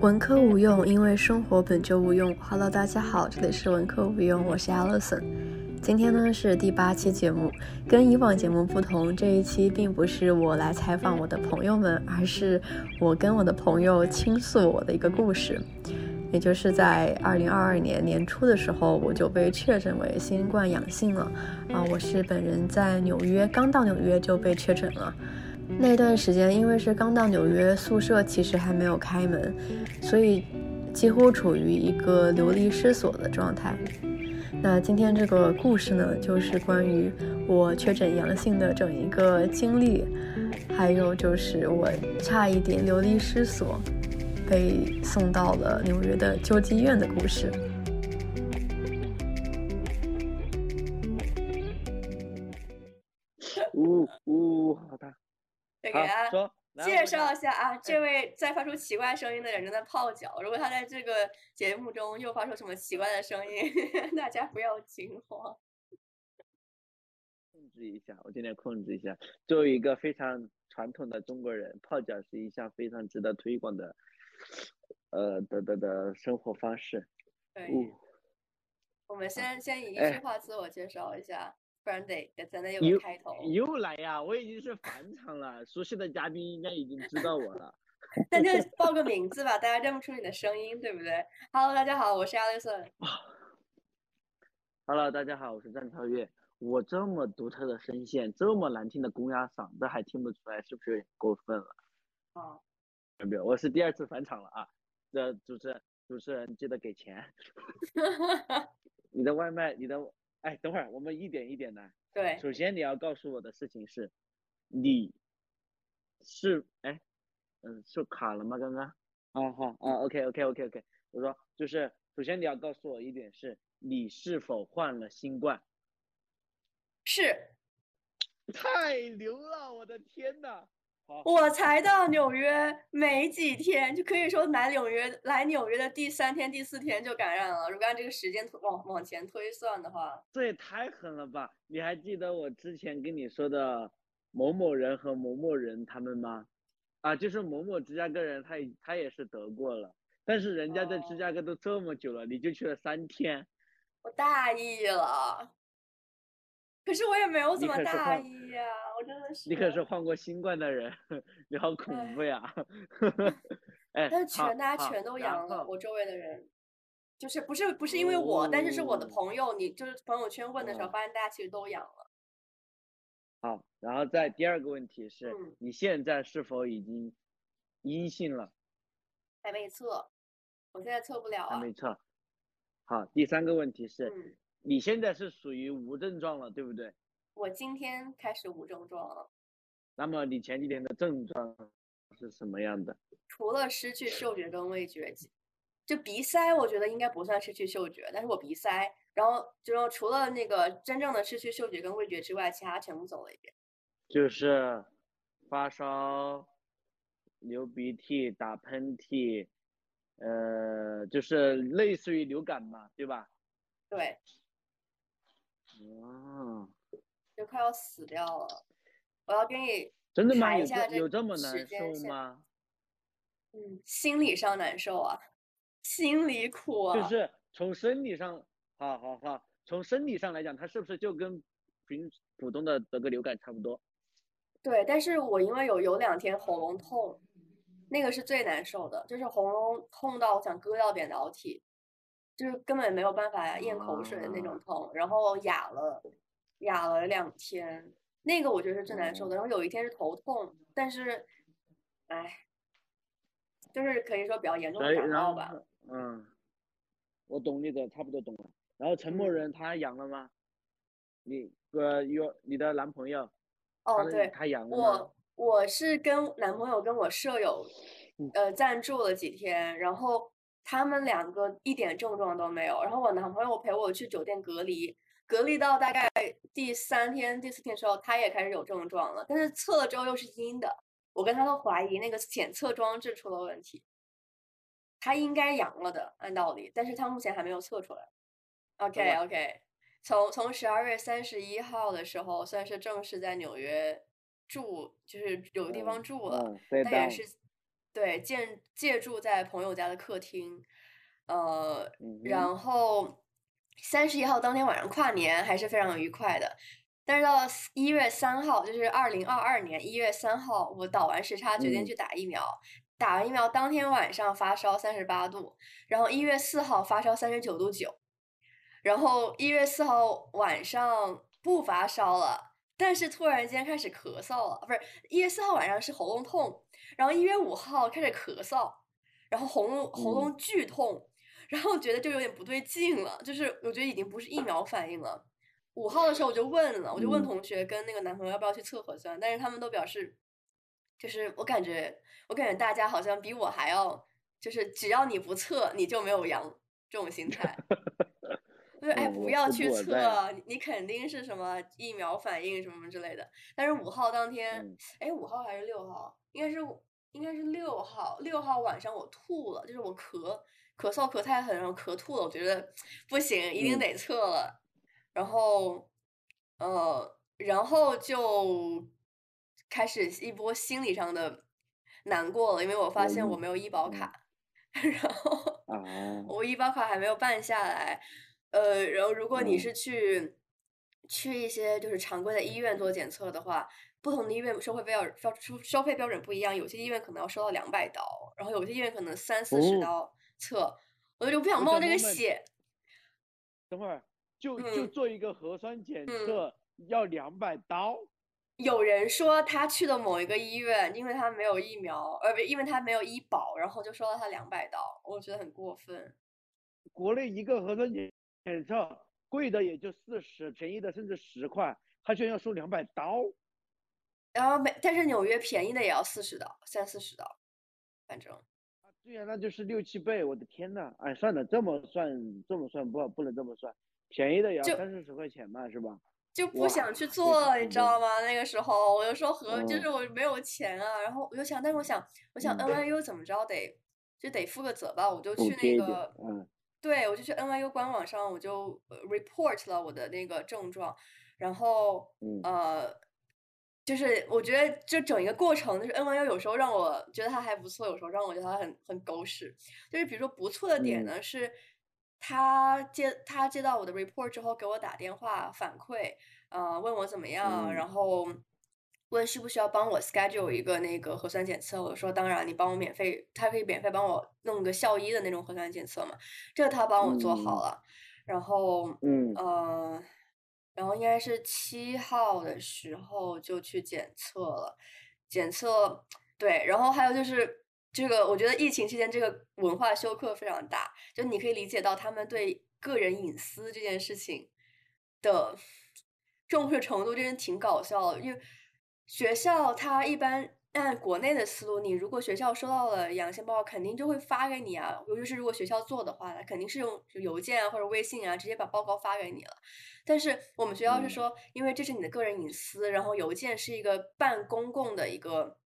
文科无用，因为生活本就无用。Hello，大家好，这里是文科无用，我是 Alison。今天呢是第八期节目，跟以往节目不同，这一期并不是我来采访我的朋友们，而是我跟我的朋友倾诉我的一个故事。也就是在二零二二年年初的时候，我就被确诊为新冠阳性了。啊，我是本人在纽约，刚到纽约就被确诊了。那段时间，因为是刚到纽约，宿舍其实还没有开门，所以几乎处于一个流离失所的状态。那今天这个故事呢，就是关于我确诊阳性的整一个经历，还有就是我差一点流离失所，被送到了纽约的救济院的故事。呜呜，好的。给大家介绍一下啊，这位在发出奇怪声音的人正在泡脚。如果他在这个节目中又发出什么奇怪的声音，大家不要惊慌，控制一下。我尽量控制一下。作为一个非常传统的中国人，泡脚是一项非常值得推广的，呃的的的生活方式。对。我们先先以一句话自我介绍一下。不然得得咱得有个开头。又来呀！我已经是返场了，熟悉的嘉宾应该已经知道我了。那就报个名字吧，大家认不出你的声音，对不对？Hello，大家好，我是 Alison。Hello，大家好，我是张超越。我这么独特的声线，这么难听的公鸭嗓子还听不出来，是不是有点过分了？啊，没有，我是第二次返场了啊！这主持人，主持人记得给钱。你的外卖，你的。哎，等会儿我们一点一点来。对，首先你要告诉我的事情是，你是哎，嗯，是卡了吗？刚刚？哦好啊，OK OK OK OK。我说就是，首先你要告诉我一点是，你是否患了新冠？是。太牛了！我的天呐！我才到纽约没几天，就可以说来纽约来纽约的第三天、第四天就感染了。如果按这个时间往往前推算的话，这也太狠了吧！你还记得我之前跟你说的某某人和某某人他们吗？啊，就是某某芝加哥人，他他也是得过了，但是人家在芝加哥都这么久了，你就去了三天。我大意了，可是我也没有怎么大意呀。我真的是你可是患过新冠的人，你好恐怖呀！哎，但是全大家全都阳了，我周围的人，就是不是不是因为我，但是是我的朋友，你就是朋友圈问的时候，发现大家其实都阳了。好，然后在第二个问题是，你现在是否已经阴性了？还没测，我现在测不了啊。还没测。好，第三个问题是，你现在是属于无症状了，对不对？我今天开始无症状了。那么你前几天的症状是什么样的？除了失去嗅觉跟味觉，就鼻塞，我觉得应该不算失去嗅觉，但是我鼻塞，然后就除了那个真正的失去嗅觉跟味觉之外，其他全部走了一遍。就是发烧、流鼻涕、打喷嚏，呃，就是类似于流感嘛，对吧？对。哦。就快要死掉了，我要给你真的吗？有有这么难受吗？嗯，心理上难受啊，心里苦啊。就是从生理上，好好好，从生理上来讲，它是不是就跟平普通的得个流感差不多？对，但是我因为有有两天喉咙痛，那个是最难受的，就是喉咙痛到我想割掉扁桃体，就是根本没有办法咽口水的那种痛，然后哑了。哑了两天，那个我觉得是最难受的。然后有一天是头痛，但是，哎，就是可以说比较严重的感冒吧。嗯，我懂你的，差不多懂了。然后陈默人他阳了吗？你呃有你的男朋友？哦，对，他阳了我我是跟男朋友跟我舍友，呃，暂住了几天，然后他们两个一点症状都没有。然后我男朋友陪我去酒店隔离。隔离到大概第三天、第四天的时候，他也开始有症状了，但是测了之后又是阴的。我跟他都怀疑那个检测装置出了问题。他应该阳了的，按道理，但是他目前还没有测出来。OK OK，从从十二月三十一号的时候，算是正式在纽约住，就是有个地方住了，但也是对，借借住在朋友家的客厅，呃，嗯然后三十一号当天晚上跨年还是非常愉快的，但是到一月三号，就是二零二二年一月三号，我倒完时差决定嗯。去打疫苗，打完疫苗当天晚上发烧三十八度，然后一月四号发烧三十九度九，然后一月四号晚上不发烧了，但是突然间开始咳嗽了，不是一月四号晚上是喉咙痛，然后一月五号开始咳嗽，然后喉咙喉咙剧痛，然后觉得就有点不对劲了，就是我觉得已经不是疫苗反应了。五号的时候我就问了，我就问嗯同学跟那个男朋友要不要去测核酸，但是他们都表示，就是我感觉我感觉大家好像比我还要，就是只要你不测你就没有阳这种心态。就是哎，不要去测，你你肯定是什么疫苗反应什么之类的。但是五号当天，嗯哎，五号还是六号？应该是应该是六号。六号晚上我吐了，就是我咳咳嗽咳太狠，然后咳吐了。我觉得不行，一定嗯得测了。然后，呃，然后就开始一波心理上的难过了，因为我发现我嗯没有医保嗯卡，然后。啊，我医保卡还没有办下来，呃，然后如果你嗯是去去一些就是常规的医院做检测的话，不同的医院收费标收收收费标准不一样，有些医院可能要收到两百刀，然后有些医院可能三四十哦。刀测，我就不想冒那个险。等会儿就就嗯。做一个核酸检嗯。测要两百刀，有人说他去的某一个医院，因为他没有疫苗，呃，不，因为他没有医保，然后就收到他两百刀，我觉得很过分。国内一个核酸检检测贵的也就四十，便宜的甚至十块，他居然要收两百刀，然后每但是纽约便宜的也要四十刀，三四十刀，反正。对呀，那就是六七倍，我的天呐！哎，算了，这么算这么算不不能这么算，便宜的也要三四十块钱嘛，是吧？就不想去做了，你知道吗？那个时候我就说和就嗯是我没有钱啊，然后我就想，但是我想，我想嗯 NYU 怎么着得就得负个责吧，我就去那个，嗯对我就去 NYU 官网上，我就呃 report 了我的那个症状，然后嗯呃，就是我觉得这整一个过程，就是 NYU 有时候让我觉得它还不错，有时候让我觉得它很很狗屎。就是比如说不错的点嗯。呢，是他接他接到我的 report 之后给我打电话反馈，呃，问我怎么样，嗯。然后问需不需要帮我 schedule 一个那个核酸检测，我说当然，你帮我免费，他可以免费帮我弄个校医的那种核酸检测嘛，这个他帮我做好嗯。了，然后嗯。呃，然后应该是七号的时候就去检测了，检测对，然后还有就是这个，我觉得疫情期间这个文化休克非常大，就你可以理解到他们对个人隐私这件事情的重视程度，真是挺搞笑的。因为学校它一般按国内的思路，你如果学校收到了阳性报告，肯定就会发给你啊。尤其是如果学校做的话，它肯定是用邮件啊或者微信啊直接把报告发给你了。但是我们学校是嗯说，因为这是你的个人隐私，然后邮件是一个半公共的一个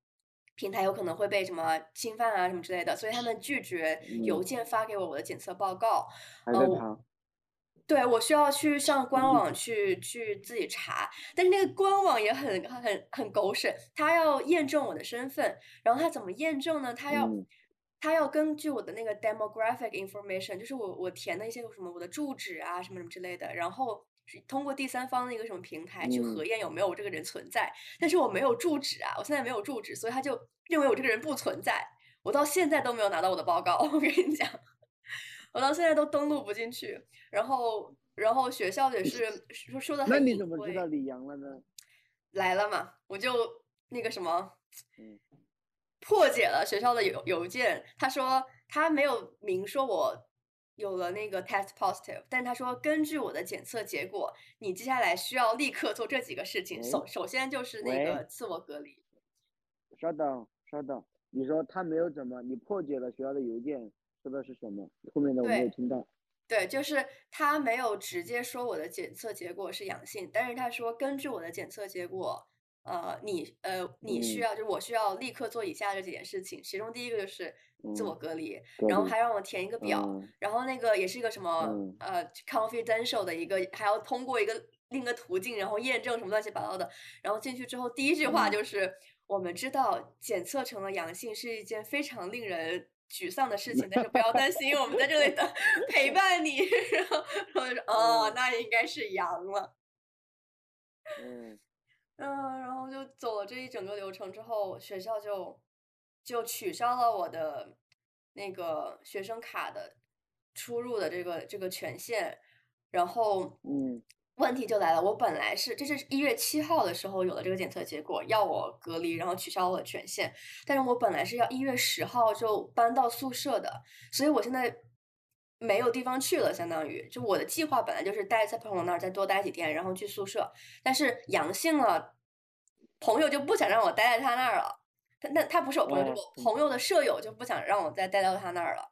平台，有可能会被什么侵犯啊什么之类的，所以他们拒绝邮嗯件发给我我的检测报告。还呃我在查，对，我需要去上官嗯。网去去自己查，但是那个官网也很很很狗屎，他要验证我的身份，然后他怎么验证呢？他要嗯。他要根据我的那个 demographic information，就是我我填的一些什么我的住址啊什么什么之类的，然后是通过第三方的一个什么平台去核嗯验有没有我这个人存在，但是我没有住址啊，我现在没有住址，所以他就认为我这个人不存在，我到现在都没有拿到我的报告，我跟你讲。我到现在都登录不进去，然后然后学校也是说说的很隐你怎么知道李阳了呢？来了嘛，我就那个什么嗯，破解了学校的邮邮件，他说他没有明说我有了那个 test positive，但他说根据我的检测结果，你接下来需要立刻做这几个事情。首首先就是那个自我隔离，稍等稍等，你说他没有怎么，你破解了学校的邮件，说的是什么？后面的我没有听到。对，就是他没有直接说我的检测结果是阳性，但是他说根据我的检测结果，呃，你呃你需嗯要就我需要立刻做以下这几件事情，其中第一个就是自我嗯隔离，然后还让我填一个表，嗯然后那个也是一个什么、嗯呃 confidential 的一个，还要通过一个另一个途径，然后验证什么乱七八糟的，然后进去之后第一句话嗯就是、我们知道检测成了阳性是一件非常令人沮丧的事情，但是不要担心，我们在这里等 陪伴你。然后我就说，哦，那应该是阳了。嗯。嗯，然后就走了这一整个流程之后，学校就就取消了我的那个学生卡的出入的这个这个权限，然后嗯问题就来了，我本来是这是一月七号的时候有了这个检测结果，要我隔离，然后取消我的权限，但是我本来是要一月十号就搬到宿舍的，所以我现在没有地方去了，相当于就我的计划本来就是待在朋友那儿再多待几天，然后去宿舍，但是阳性了，朋友就不想让我待在他那儿了，他那他不是我朋友，我朋友的舍友就不想让我再待到他那儿了。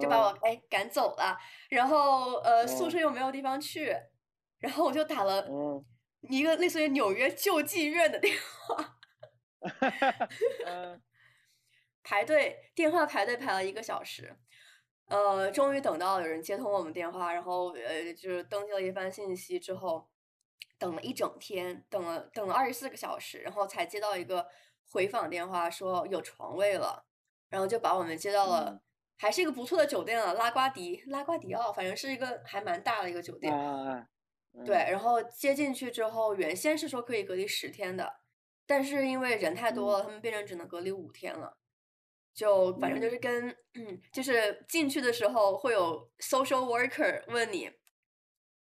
就把我哦。哎赶走了，然后呃宿哦。舍又没有地方去，然后我就打了嗯一个类似于纽约救济院的电话，嗯排队电话排队排了一个小时，呃，终于等到有人接通我们电话，然后呃就是登记了一番信息之后，等了一整天，等了等了二十四个小时，然后才接到一个回访电话说有床位了，然后就把我们接到了。嗯还是一个不错的酒店了，拉瓜迪，拉瓜迪奥，反正是一个还蛮大的一个酒店。对，然后接进去之后，原先是说可以隔离十天的，但是因为人太多了，他们变成只能隔离五天了。就反正就嗯是跟，嗯，就是进去的时候会有 social worker 问你，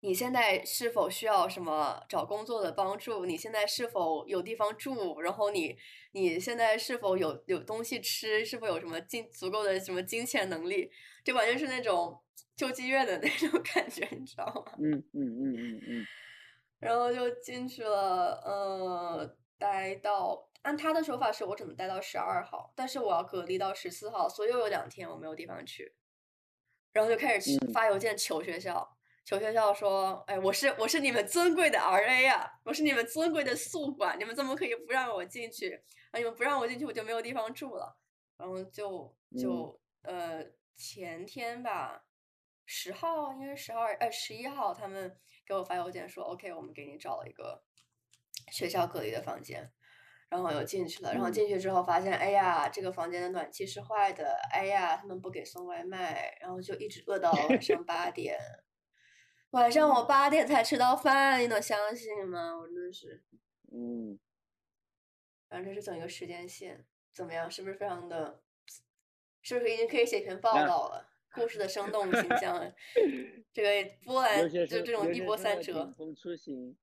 你现在是否需要什么找工作的帮助？你现在是否有地方住？然后你你现在是否有有东西吃？是否有什么金足够的什么金钱能力？就完全是那种救济院的那种感觉，你知道吗？嗯嗯嗯嗯嗯。然后就进去了，呃，待到按他的说法是我只能待到十二号，但是我要隔离到十四号，所以又有两天我没有地方去，然后就开始去嗯。发邮件求学校，求学校说，哎，我是我是你们尊贵的 RA 啊，我是你们尊贵的宿管，你们怎么可以不让我进去？啊，你们不让我进去，我就没有地方住了，然后就就、呃前天吧，十号应该是十号呃十一号，他们给我发邮件说，OK，我们给你找了一个学校隔离的房间，然后我又进去了，然后嗯进去之后发现，哎呀，这个房间的暖气是坏的，哎呀，他们不给送外卖，然后就一直饿到了晚上八点，晚上我八点才吃到饭，你能相信吗？我真的是，嗯，反正这是整一个时间线，怎么样？是不是非常的？是不是已经可以写篇报那道了？故事的生动形象，这个波兰留学生就这种一波三折顶。峰出行，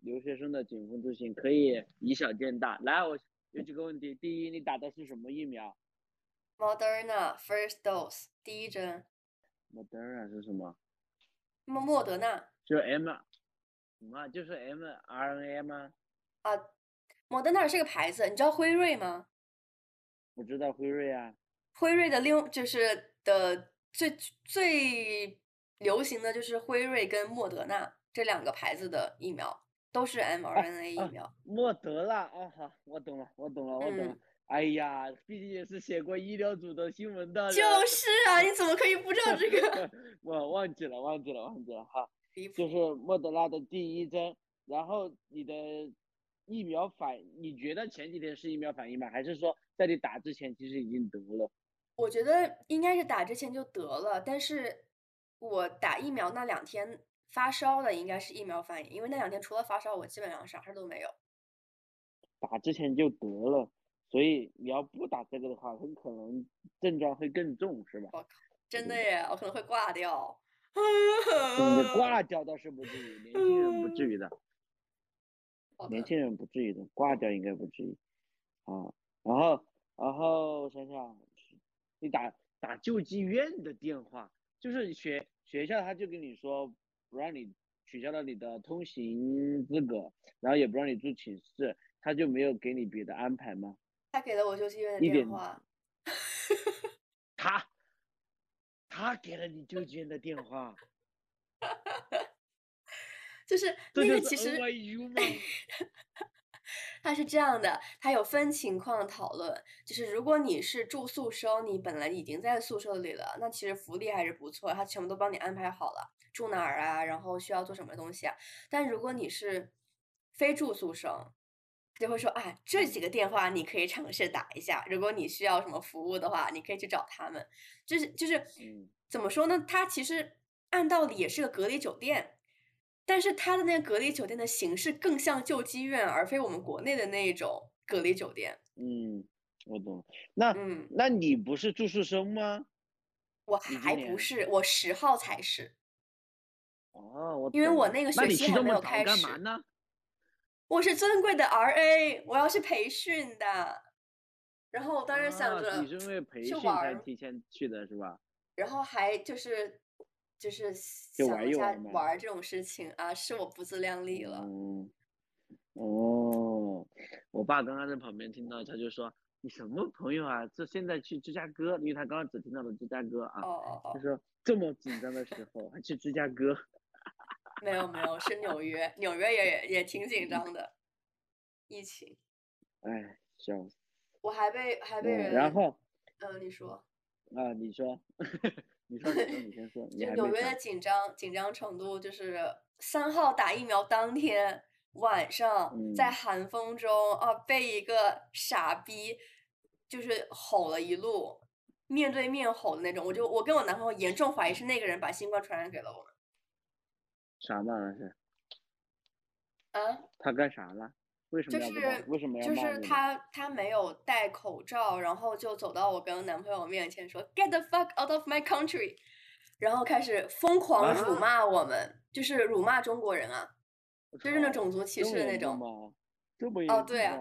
留学生的景风出行可以以小见大。来，我有几个问题。第一，你打的是什么疫苗 Moderna first dose 第一针，？Moderna 是什么？莫莫德纳就 M 什么？就是 mRNA 吗？啊，莫德纳是个牌子，你知道辉瑞吗？我知道辉瑞啊。辉瑞的另就是的最最流行的就是辉瑞跟莫德纳这两个牌子的疫苗，都是 mRNA 疫啊苗。莫德纳，哦好，我懂了，我懂了，我懂了。嗯哎呀，毕竟也是写过医疗组的新闻的。就是啊，你怎么可以不知道这个？我忘记了，忘记了，忘记了哈。就是莫德纳的第一针，然后你的疫苗反，你觉得前几天是疫苗反应吗？还是说在你打之前其实已经得了？我觉得应该是打之前就得了，但是我打疫苗那两天发烧的应该是疫苗反应，因为那两天除了发烧，我基本上啥事儿都没有。打之前就得了，所以你要不打这个的话，很可能症状会更重，是吧？我靠真的 耶，我可能会挂掉。你挂掉倒是不至于，年轻人不至于的，的年轻人不至于的，挂掉应该不至于。啊，然后，然后我想想，你打打救济院的电话，就是学学校他就跟你说不让你取消了你的通行资格，然后也不让你住寝室，他就没有给你别的安排吗？他给了我救济院的电话，他 他给了你救济院的电话，就是这就是那个其实？它是这样的，它有分情况讨论，就是如果你是住宿生，你本来已经在宿舍里了，那其实福利还是不错，它全部都帮你安排好了，住哪儿啊，然后需要做什么东西啊。但如果你是非住宿生，就会说，哎，这几个电话你可以尝试打一下，如果你需要什么服务的话，你可以去找他们。就是就是嗯，怎么说呢？它其实按道理也是个隔离酒店，但是它的那个隔离酒店的形式更像救济院，而非我们国内的那一种隔离酒店。嗯，我懂。那嗯，那你不是住宿生吗？我还不是，我十号才是，哦，我因为我那个学期还没有开始干嘛呢？我是尊贵的 RA，我要去培训的。然后我当时想啊着你是因为培去训才提前去的是吧？然后还就是就是就想一下玩一玩玩儿这种事情啊，是我不自量力了。嗯，哦，我爸刚刚在旁边听到，他就说你什么朋友啊？这现在去芝加哥，因为他刚刚只听到了芝加哥啊，哦哦哦，他说这么紧张的时候还去芝加哥，没有没有，是纽约，纽约也也挺紧张的，疫情，哎，笑死。我还被还被嗯，人，然后嗯，你说，啊，你说，你 说，你说，你先说，纽约的紧张紧张程度，就是三号打疫苗当天晚上，在嗯寒风中啊，被一个傻逼就是吼了一路，面对面吼的那种。我就我跟我男朋友严重怀疑是那个人把新冠传染给了我们啥嘛那是？啊。他干啥了？为什么就？是为什么要就是骂你呢？他他没有戴口罩，然后就走到我跟男朋友面前说 “Get the fuck out of my country”，然后开始疯狂辱啊骂我们，就是辱骂中国人啊，我就是那操种族歧视的那种。重吗？这么严哦，对啊，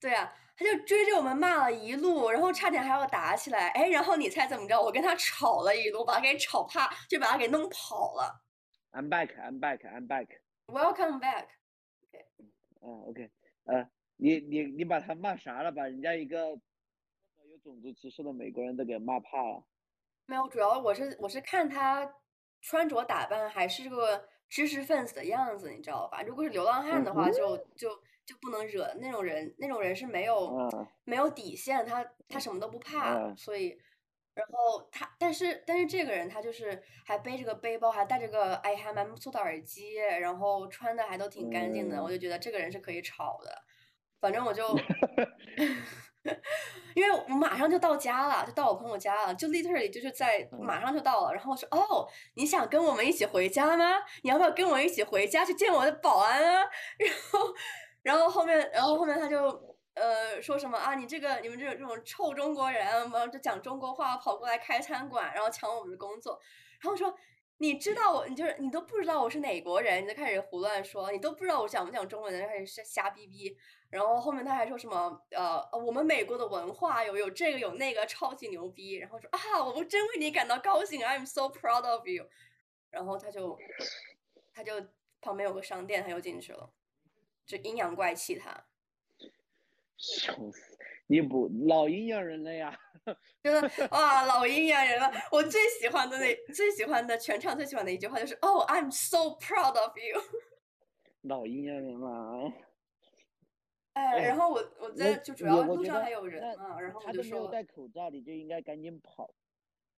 对啊，他就追着我们骂了一路，然后差点还要打起来。哎，然后你猜怎么着？我跟他吵了一路，把他给吵怕，就把他给弄跑了。I'm back, I'm back, I'm back。Welcome back。嗯，OK，呃，你你你把他骂啥了？把人家一个有种族歧视的美国人都给骂怕了。没有，主要我是我是看他穿着打扮还是个知识分子的样子，你知道吧？如果是流浪汉的话，嗯就就就不能惹那种人，那种人是没有嗯没有底线，他他什么都不怕，嗯所以。然后他，但是但是这个人他就是还背着个背包，还带着个哎还蛮不错的耳机，然后穿的还都挺干净的，我嗯就觉得这个人是可以炒的。反正我就，因为我马上就到家了，就到我朋友家了，就 literally 就是在嗯马上就到了。然后我说哦，你想跟我们一起回家吗？你要不要跟我一起回家去见我的保安啊？然后，然后后面，然后后面他就呃说什么啊，你这个你们这种这种臭中国人，然后就讲中国话，跑过来开餐馆，然后抢我们的工作。然后说你知道我，你就是你都不知道我是哪国人，你就开始胡乱说，你都不知道我讲不讲中文，就开始瞎瞎逼逼。然后后面他还说什么呃，呃我们美国的文化有有这个有那个超级牛逼，然后说啊，我真为你感到高兴，I'm so proud of you。然后他就他就旁边有个商店，他又进去了，就阴阳怪气他。笑死！你不老阴阳人了呀？真的哇，老阴阳人了！我最喜欢的那最喜欢的全场最喜欢的一句话就是：“Oh,、i m so proud of you。老阴阳人了。哎，哎然后我我在就主要路上还有人那嘛，然后我他都没有就说，戴口罩，你就应该赶紧跑。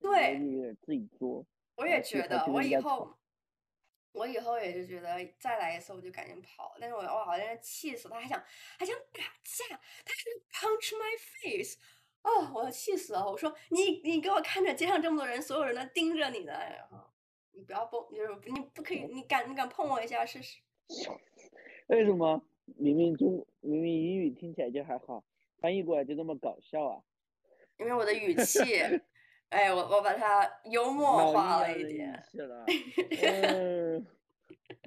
对你自己作。我也觉得，我以后我以后也就觉得再来一次我就赶紧跑，但是我哇，真是气死他，还想还想打架，他还 punch my face，哦，我要气死了！我说你你给我看着街上这么多人，所有人都盯着你呢，然后你不要碰，就是你不可以，你敢你敢碰我一下试试？为什么明明中明明英语听起来就还好，翻译过来就这么搞笑啊？因为我的语气，哎，我我把它幽默化了一点，是了，嗯，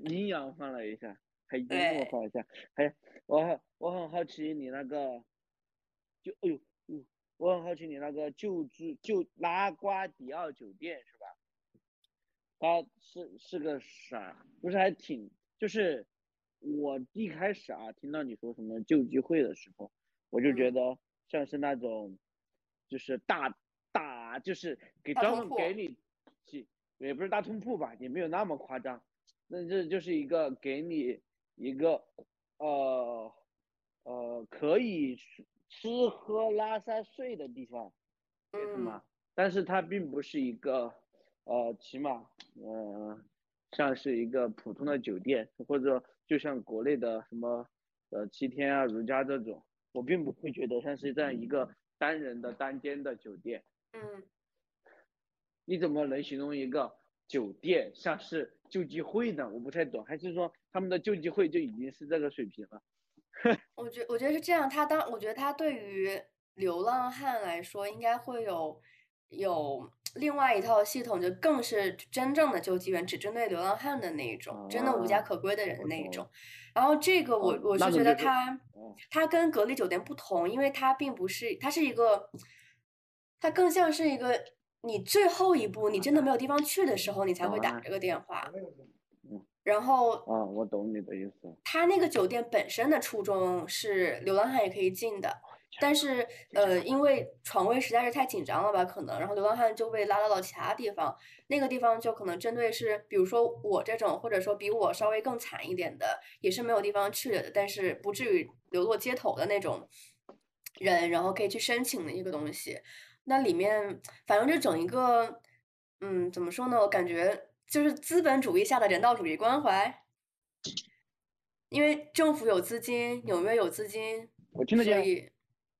阴阳化了一下，还幽默化了一下，还我很我很好奇你那个，就哎呦，嗯，我很好奇你那个救治救拉瓜迪奥酒店是吧？它是是个啥？不是还挺就是我一开始啊听到你说什么救济会的时候，我就觉嗯得像是那种就是大大就是给专门给你起也不是大通铺吧，也没有那么夸张，那这就是一个给你一个呃呃可以吃吃喝拉撒睡的地方，对嗯吗？但是它并不是一个呃，起码呃像是一个普通的酒店，或者就像国内的什么呃七天啊、如家这种，我并不会觉得像是这样一个单人的单间的酒店。嗯，你怎么能形容一个酒店像是救济会呢？我不太懂，还是说他们的救济会就已经是这个水平了？我觉我觉得是这样，他当我觉得他对于流浪汉来说，应该会有有另外一套系统，就更是真正的救济员，只针对流浪汉的那一种，真的无家哦可归的人的那一种。然后这个我哦我是觉得它哦它跟隔离酒店不同，因为它并不是它是一个，它更像是一个你最后一步你真的没有地方去的时候，你才会打啊这个电话。嗯然后啊，我懂你的意思。他那个酒店本身的初衷是流浪汉也可以进的，但是呃，因为床位实在是太紧张了吧，可能，然后流浪汉就被拉到了其他地方，那个地方就可能针对是，比如说我这种，或者说比我稍微更惨一点的，也是没有地方去的，但是不至于流落街头的那种人，然后可以去申请的一个东西。那里面反正就整一个，嗯，怎么说呢？我感觉就是资本主义下的人道主义关怀。因为政府有资金，纽约有资金，我听得见。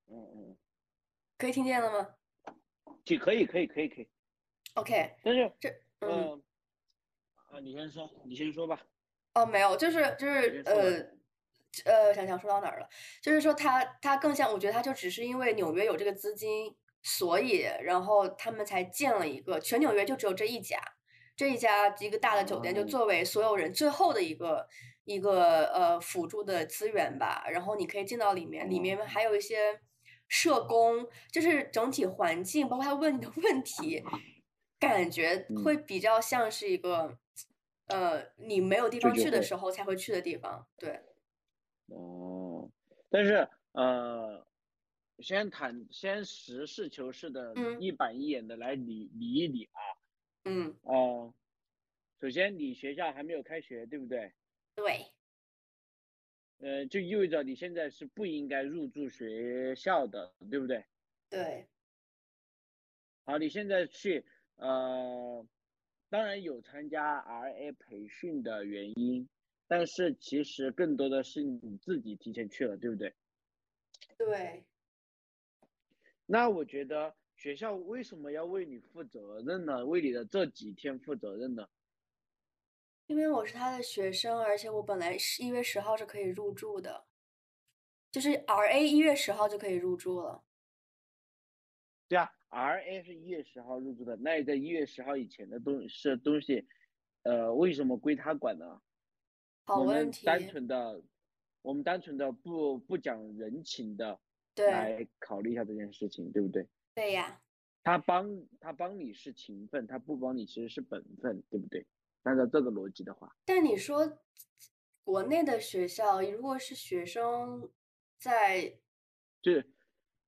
嗯嗯，可以听见了吗可可以可以可以可以，？OK，但是这嗯嗯啊，你先说，你先说吧。哦没有，就是就是呃呃，想想说到哪儿了？就是说他他更像，我觉得他就只是因为纽约有这个资金，所以然后他们才建了一个全纽约就只有这一家，这一家一个大的酒店就哦作为所有人最后的一个一个呃辅助的资源吧。然后你可以进到里面，里面哦还有一些社工，就是整体环境，包括他问你的问题，感觉嗯会比较像是一个。呃，你没有地方去的时候才会去的地方，对，哦，但是呃，先谈先实事求是的，嗯一板一眼的来理理一理啊。嗯，哦、首先你学校还没有开学，对不对？对，呃，就意味着你现在是不应该入住学校的，对不对？对，好，你现在去，呃，当然有参加 RA 培训的原因，但是其实更多的是你自己提前去了，对不对？对，那我觉得学校为什么要为你负责任呢？为你的这几天负责任呢？因为我是他的学生，而且我本来是一月十号是可以入住的，就是 RA 一月十号就可以入住了。对啊，RA 是一月十号入住的，那你在一月十号以前的东是东西，呃，为什么归他管呢？我好问题，们单纯的，我们单纯的不不讲人情的对来考虑一下这件事情，对不对？对呀，他帮他帮你是情分，他不帮你其实是本分，对不对？按照这个逻辑的话，但你说国内的学校，如果是学生在，就是，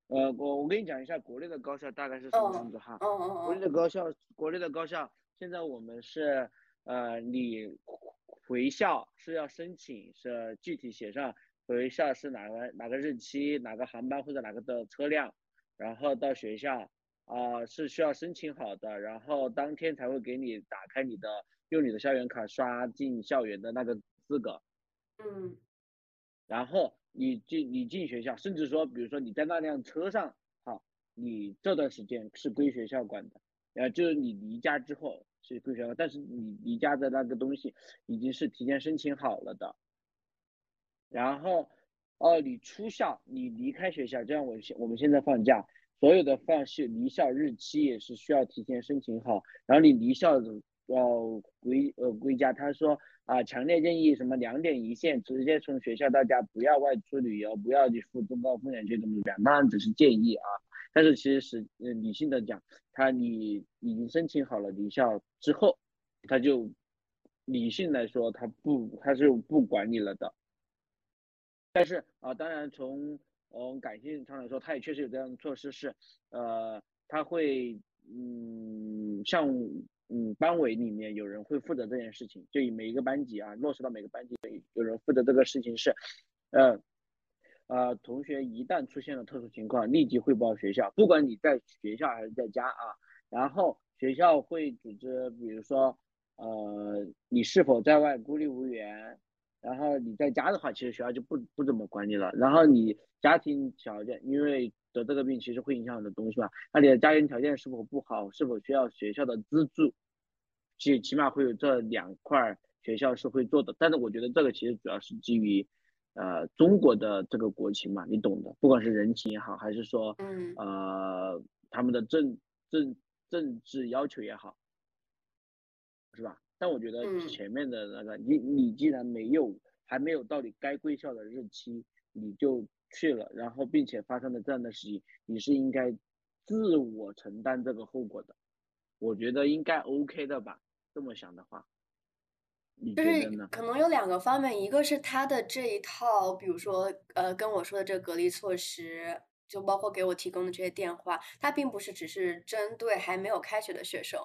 呃，我我跟你讲一下国内的高校大概是什么嗯样子哈。嗯嗯国内嗯，的高校，国内的高校，现在我们是，呃，你回校是要申请，是具体写上回校是哪个哪个日期、哪个航班或者哪个的车辆，然后到学校，啊、是需要申请好的，然后当天才会给你打开你的，用你的校园卡刷进校园的那个资格。嗯然后你进你进学校，甚至说，比如说你在那辆车上，好，你这段时间是归学校管的，呃，就是你离家之后是归学校，但是你离家的那个东西已经是提前申请好了的。然后，哦，你出校，你离开学校，就像我现我们现在放假，所有的放学离校日期也是需要提前申请好。然后你离校的要归呃归家，他说啊，强烈建议什么两点一线，直接从学校到家，不要外出旅游，不要去负中高风险区怎么怎么样。当然只是建议啊，但是其实是呃理性的讲，他你已经申请好了离校之后，他就理性来说，他不他是不管你了的。但是啊，当然从嗯感性上来说，他也确实有这样的措施是，呃，他会嗯像嗯班委里面有人会负责这件事情，就以每一个班级啊落实到每个班级有人负责这个事情是，呃呃同学一旦出现了特殊情况，立即汇报学校，不管你在学校还是在家啊，然后学校会组织，比如说呃你是否在外孤立无援。然后你在家的话，其实学校就不不怎么管你了。然后你家庭条件，因为得这个病其实会影响很多东西嘛。那你的家庭条件是否不好，是否需要学校的资助，起起码会有这两块学校是会做的。但是我觉得这个其实主要是基于，呃，中国的这个国情嘛，你懂的。不管是人情也好，还是说，嗯呃，他们的政政政治要求也好，是吧？但我觉得嗯前面的那个，你你既然没有还没有到你该归校的日期，你就去了，然后并且发生了这样的事情，你是应该自我承担这个后果的。我觉得应该 OK 的吧，这么想的话，你就是觉得呢？可能有两个方面，一个是他的这一套，比如说呃跟我说的这个隔离措施，就包括给我提供的这些电话，他并不是只是针对还没有开学的学生。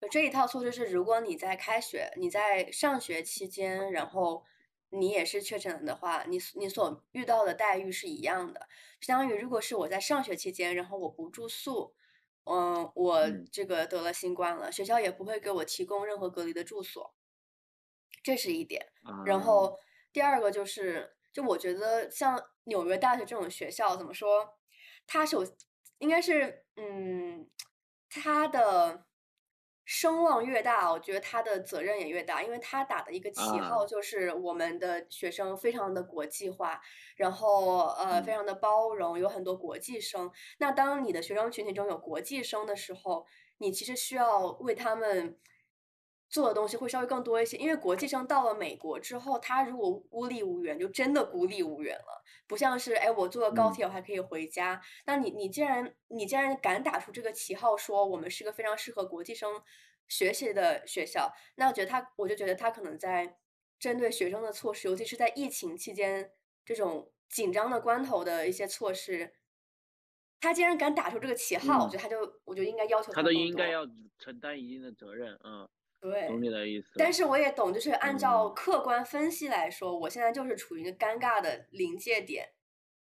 就这一套措施是，如果你在开学、你在上学期间，然后你也是确诊了的话，你你所遇到的待遇是一样的。相当于如果是我在上学期间，然后我不住宿，嗯，我嗯这个得了新冠了，学校也不会给我提供任何隔离的住所，这是一点。然啊，后第二个就是，就我觉得像纽约大学这种学校，怎么说？它首应该是，嗯，它的声望越大，我觉得他的责任也越大，因为他打的一个旗啊，号就是我们的学生非常的国际化，然后呃非嗯。常的包容，有很多国际生。那当你的学生群体中有国际生的时候，你其实需要为他们做的东西会稍微更多一些，因为国际生到了美国之后，他如果孤立无援，就真的孤立无援了，不像是哎，我坐了高嗯铁我还可以回家。那你你既然你既然敢打出这个旗号，说我们是个非常适合国际生学习的学校，那我觉得他，我就觉得他可能在针对学生的措施，尤其是在疫情期间这种紧张的关头的一些措施，他既然敢打出这个旗号，我觉嗯，得他就我就应该要求他都。应该要承担一定的责任，嗯，懂对，你的意思，但是我也懂，就是按照嗯客观分析来说，我现在就是处于一个尴尬的临界点。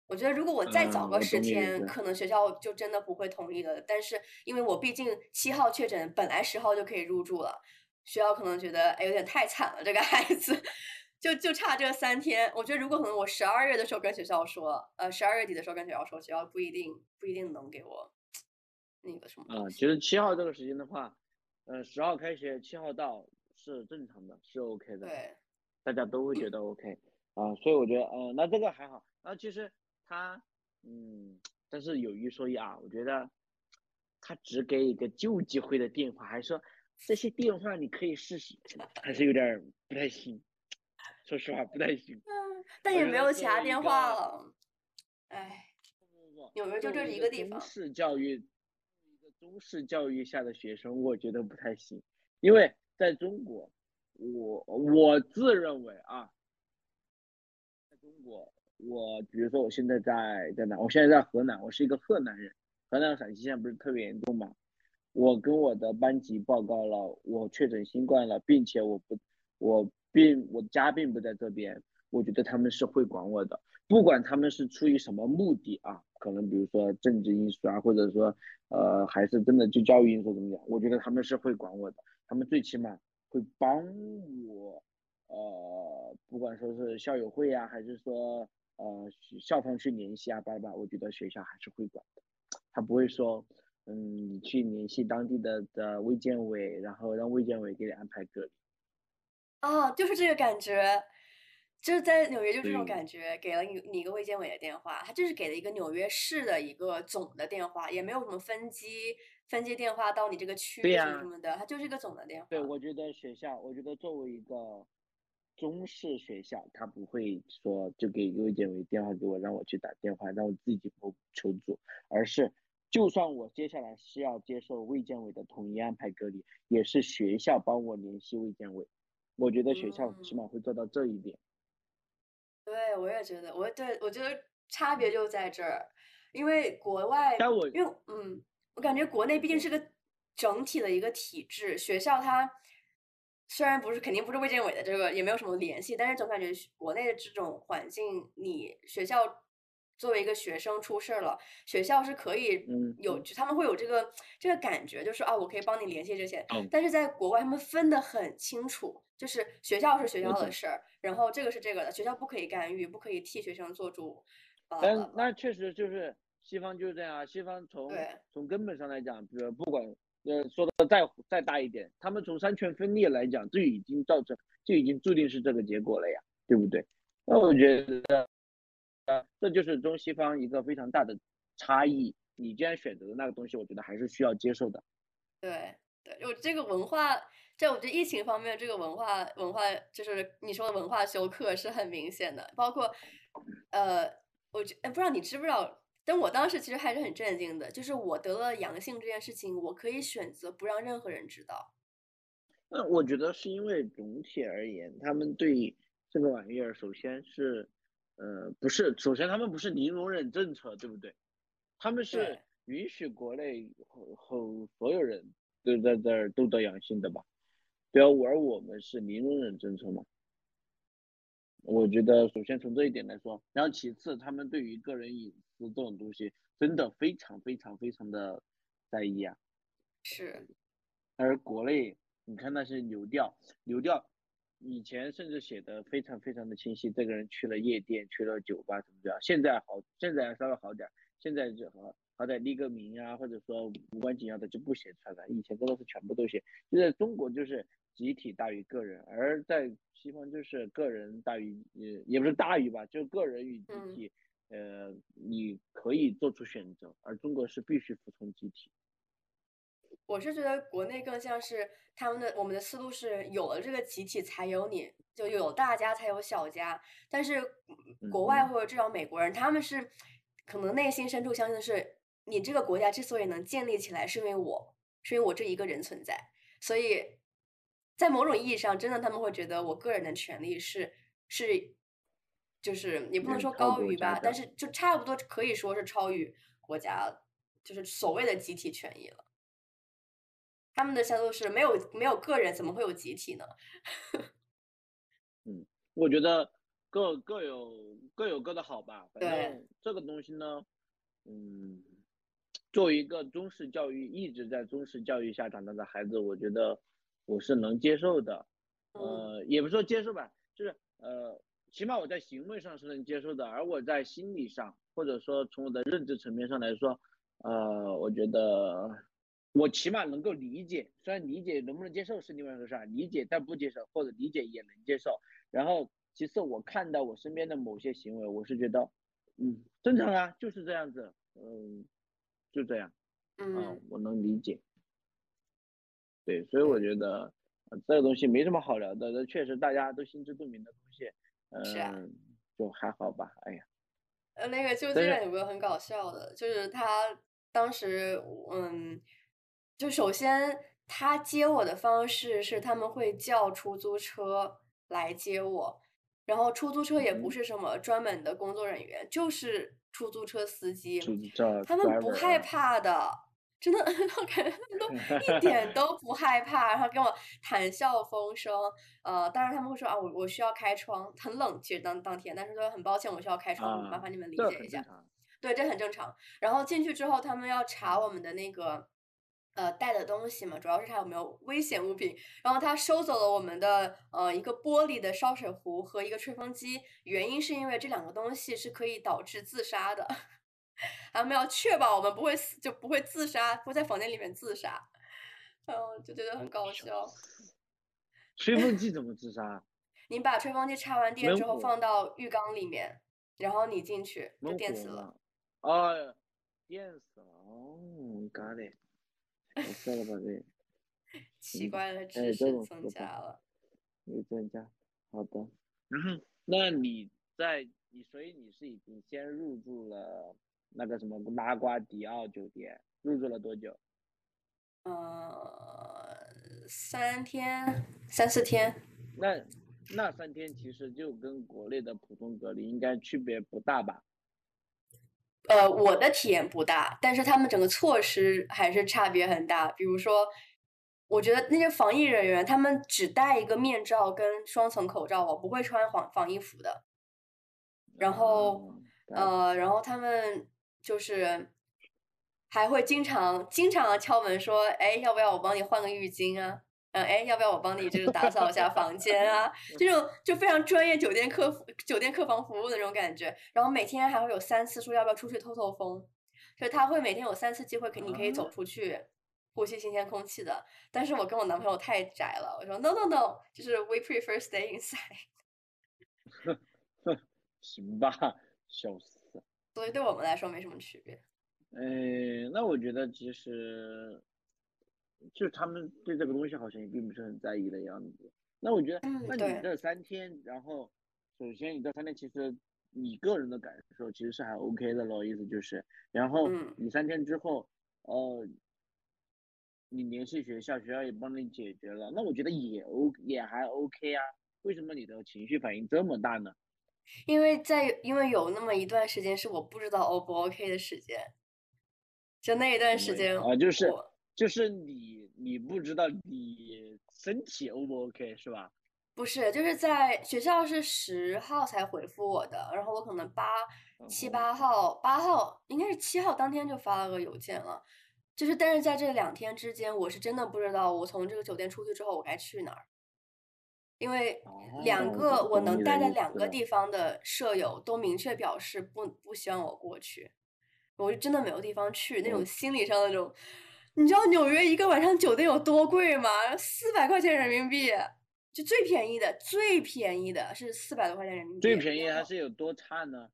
我觉得如果我再早嗯，个十天，思，可能学校就真的不会同意了。但是因为我毕竟七号确诊，本来十号就可以入住了，学校可能觉得哎有点太惨了，这个孩子 就就差这三天。我觉得如果可能我十二月的时候跟学校说，呃十二月底的时候跟学校说，学校不一定不一定能给我 那个什么东啊，西。其实七号这个时间的话，呃，十号开学，七号到是正常的，是 OK 的，对，大家都会觉得 OK 啊，所以我觉得，呃，那这个还好。那其实他，嗯，但是有一说一啊，我觉得他只给一个救济会的电话，还说这些电话你可以试试，还是有点儿不太行。说实话，不太行。嗯，但也没有其他电话了。哎，纽约就这一一个地方。中式教育，中式教育下的学生，我觉得不太行，因为在中国，我我自认为啊，在中国，我比如说我现在在在哪？我现在在河南，我是一个河南人，河南陕西现在不是特别严重嘛？我跟我的班级报告了，我确诊新冠了，并且我不，我并我家并不在这边，我觉得他们是会管我的。不管他们是出于什么目的啊，可能比如说政治因素啊，或者说呃还是真的就教育因素怎么讲，我觉得他们是会管我的，他们最起码会帮我，呃，不管说是校友会啊，还是说呃校方去联系啊，拜拜，我觉得学校还是会管的，他不会说嗯你去联系当地的的卫健委，然后让卫健委给你安排隔离。啊，就是这个感觉，就是在纽约就这种感觉，给了你你一个卫健委的电话，他就是给了一个纽约市的一个总的电话，也没有什么分机分机电话到你这个区对什么什么的，它就是一个总的电话对，我觉得学校，我觉得作为一个中式学校，他不会说就给一个卫健委电话给我，让我去打电话，让我自己求求助，而是就算我接下来是要接受卫健委的统一安排隔离，也是学校帮我联系卫健委。我觉得学校起嗯，码会做到这一点。对，我也觉得，我对我觉得差别就在这儿，因为国外，但我因为嗯，我感觉国内毕竟是个整体的一个体制，学校它虽然不是肯定不是卫健委的这个，也没有什么联系，但是总感觉学国内的这种环境，你学校作为一个学生出事儿了，学校是可以嗯有，他们会有这个这个感觉，就是啊，我可以帮你联系这些。嗯但是在国外，他们分得很清楚，就是学校是学校的事儿，然后这个是这个的，学校不可以干预，不可以替学生做主。巴拉巴拉但那确实就是西方就是这样啊，西方从从根本上来讲，比如不管呃说的再再大一点，他们从三权分立来讲，就已经造成就已经注定是这个结果了呀，对不对？那我觉得，呃，这就是中西方一个非常大的差异。你既然选择的那个东西，我觉得还是需要接受的。对对，有这个文化，在我觉得疫情方面，这个文化文化就是你说的文化休克是很明显的，包括呃，我觉哎不知道你知不知道，但我当时其实还是很震惊的，就是我得了阳性这件事情，我可以选择不让任何人知道。那我觉得是因为总体而言，他们对这个玩意儿，首先是，呃，不是，首先他们不是零容忍政策，对不对？他们是允许国内后后所有人都在这儿都得阳性的吧？对啊，而我们是零容忍政策嘛。我觉得首先从这一点来说，然后其次，他们对于个人隐私这种东西真的非常非常非常的在意啊。是，而国内，你看那些流调，流调以前甚至写的非常非常的清晰，这个人去了夜店，去了酒吧怎么怎么样，现在好，现在稍微好点儿，现在就好好歹立个名啊，或者说无关紧要的就不写出来了，以前真的是全部都写，就在中国就是集体大于个人，而在西方就是个人大于，呃，也不是大于吧，就个人与集嗯体，呃，你可以做出选择，而中国是必须服从集体。我是觉得国内更像是他们的我们的思路是有了这个集体才有你，就有大家才有小家。但是嗯国外嗯或者至少美国人，他们是可能内心深处相信的是，你这个国家之所以能建立起来，是因为我，是因为我这一个人存在。所以在某种意义上，真的他们会觉得我个人的权利是是，就是也不能说高于吧，但是就差不多可以说是超于国家，就是所谓的集体权益了。他们的思路是没有没有个人，怎么会有集体呢？嗯我觉得各各有各有各的好吧，反正这个东西呢，嗯，作为一个中式教育一直在中式教育下长大的孩子，我觉得我是能接受的，嗯。呃，也不是说接受吧，就是呃，起码我在行为上是能接受的，而我在心理上或者说从我的认知层面上来说，呃，我觉得我起码能够理解，虽然理解能不能接受是另外一回事儿，理解但不接受，或者理解也能接受。然后其次我看到我身边的某些行为，我是觉得，嗯，正常啊，就是这样子，嗯，就这样，嗯嗯，我能理解。对，所以我觉得、呃这个东西没什么好聊的，这确实大家都心知肚明的东西，嗯、就还好吧，哎呀，呃，那个旧但是金山有个很搞笑的，就是他当时，嗯，就首先他接我的方式是他们会叫出租车来接我，然后出租车也不嗯是什么专门的工作人员，就是出租车司机，他们不害啊怕的，真的，我感觉他们都 一点都不害怕，然后跟我谈笑风生。呃，当然他们会说啊，我我需要开窗，很冷，其实当当天，但是说很抱歉，我需要开窗，麻啊烦你们理解一下。对，这很正常。然后进去之后，他们要查我们的那个呃带的东西嘛，主要是他有没有危险物品。然后他收走了我们的呃一个玻璃的烧水壶和一个吹风机，原因是因为这两个东西是可以导致自杀的。他们要确保我们不会死，就不会自杀，不会在房间里面自杀。嗯，就觉得很搞笑。吹风机怎么自杀？你把吹风机插完电之后放到浴缸里面，然后你进去就电死了。火了。哦，电死了。哦，got it。没事了吧这？嗯奇怪的哎知这识增加了。有增加。好的。然后，那你在你所以你是已经先入住了那个什么拉瓜迪奥酒店，入住了多久？呃，三天、三四天，那那三天其实就跟国内的普通隔离应该区别不大吧？呃，我的体验不大，但是他们整个措施还是差别很大。比如说，我觉得那些防疫人员，他们只戴一个面罩跟双层口罩，我不会穿防防疫服的。然后嗯呃，然后他们就是还会经常经常敲门说，哎，要不要我帮你换个浴巾啊？嗯，哎，要不要我帮你就是打扫一下房间啊？这种就非常专业酒店客服酒店客房服务的那种感觉。然后每天还会有三次说要不要出去透透风，就是他会每天有三次机会给你可以走出去呼吸新鲜空气的。但是我跟我男朋友太宅了，我说 no no no，就是 we prefer stay inside。行吧，笑死。所以对我们来说没什么区别。嗯，那我觉得其实。就是他们对这个东西好像也并不是很在意的样子。那我觉得，那你这三天，然后首先你这三天其实你个人的感受其实是还 OK 的咯，意思就是，然后你三天之后，呃，你联系学校，学校也帮你解决了，那我觉得也 O 也还 OK 啊。为什么你的情绪反应这么大呢？因为在因为有那么一段时间是我不知道 O 不 OK 的时间，就那一段时间啊，就是。就是你，你不知道你身体 O 不 OK 是吧？不是，就是在学校是十号才回复我的，然后我可能八七八号，八号应该是七号当天就发了个邮件了。就是，但是在这两天之间，我是真的不知道我从这个酒店出去之后我该去哪儿，因为两个我能待在两个地方的舍友都明确表示不不希望我过去，我就真的没有地方去，那种心理上的那种。你知道纽约一个晚上酒店有多贵吗？四百块钱人民币，就最便宜的，最便宜的是四百多块钱人民币。最便宜还是有多差呢？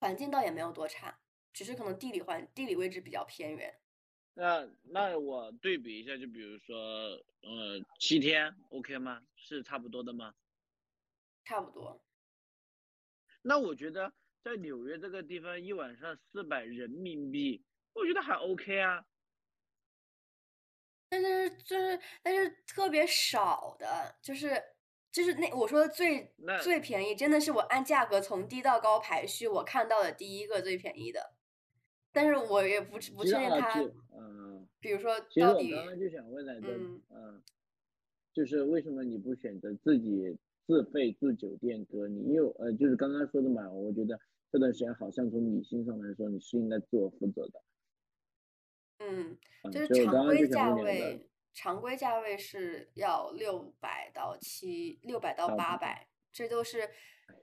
环境倒也没有多差，只是可能地理环地理位置比较偏远。那那我对比一下，就比如说，呃，七天 OK 吗？是差不多的吗？差不多。那我觉得在纽约这个地方，一晚上四百人民币，我觉得还 OK 啊。但是就是，但是特别少的，就是就是那我说的最最便宜，真的是我按价格从低到高排序，我看到的第一个最便宜的。但是我也不不确定它，嗯，比如说到底。其实我刚刚就想问来着，嗯，就是为什么你不选择自己自费住酒店隔离？因为呃，就是刚刚说的嘛，我觉得这段时间好像从理性上来说，你是应该自我负责的。嗯，就是常规价位，常规价位是要六百到七六百到八百，这都是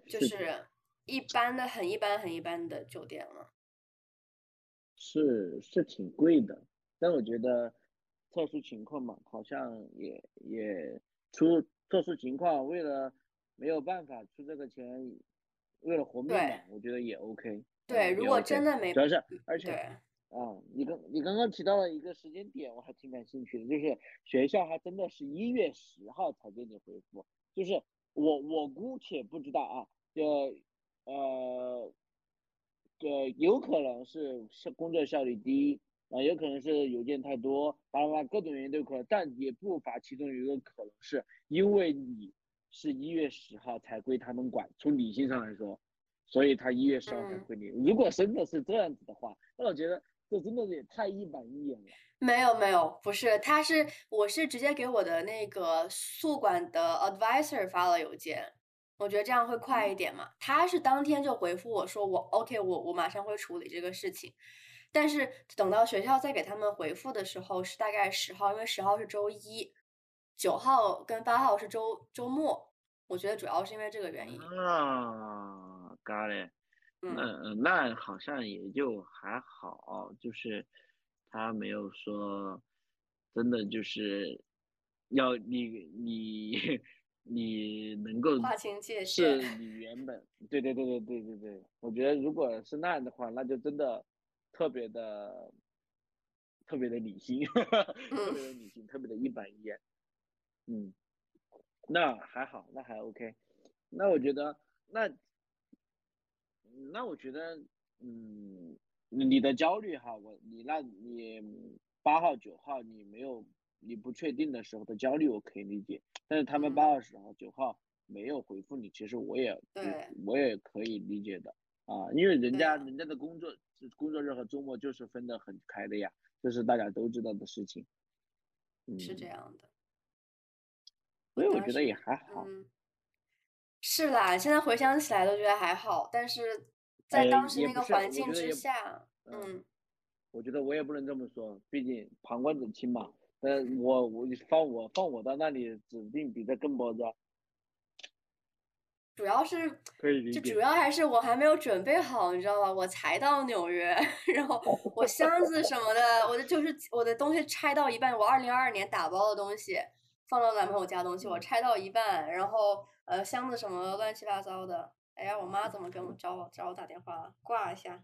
就是一般的很一般很一般的酒店了。是是挺贵的，但我觉得特殊情况嘛，好像也也出特殊情况，为了没有办法出这个钱，为了活命嘛，我觉得也 OK。对，如果真的没，主要是而且。啊，你刚你刚刚提到了一个时间点，我还挺感兴趣的，就是学校还真的是一月十号才给你回复，就是我我姑且不知道啊，就呃，对，有可能是是工作效率低啊，有可能是邮件太多，巴拉巴拉各种原因都有可能，但也不乏其中有一个可能是因为你是一月十号才归他们管，从理性上来说，所以他一月十号才回你。如果真的是这样子的话，那我觉得。这真的也太一板一眼了。没有没有，不是，他是我是直接给我的那个宿管的 advisor 发了邮件，我觉得这样会快一点嘛。他是当天就回复我说我 OK，我我马上会处理这个事情。但是等到学校再给他们回复的时候是大概十号，因为十号是周一，九号跟八号是周周末。我觉得主要是因为这个原因。啊，got it。嗯嗯，那好像也就还好，就是他没有说真的就是要你你 你能够划清界限，是。你原本对对对对对对对，我觉得如果是那样的话，那就真的特别的特别的 理性，特别的理性，特别的一板一眼，嗯，那还好，那还 OK，那我觉得那。那我觉得，嗯，你的焦虑哈，我你那你八号九号你没有你不确定的时候的焦虑我可以理解，但是他们八号十号九号没有回复你，其实我也我也可以理解的啊，因为人家人家的工作工作日和周末就是分得很开的呀，这是大家都知道的事情。是这样的。所以我觉得也还好。是啦，现在回想起来都觉得还好，但是在哎当时那个环境之下，嗯嗯，我觉得我也不能这么说，毕竟旁观者清嘛。呃，我我放我放我到那里，指定比这更包子，主要是可以理解就主。要还是我还没有准备好，你知道吧？我才到纽约，然后我箱子什么的，我的就是我的东西拆到一半，我二零二二年打包的东西放到男朋友家东西，我嗯拆到一半，然后呃箱子什么乱七八糟的。哎呀，我妈怎么给我找我找我打电话了？挂一下，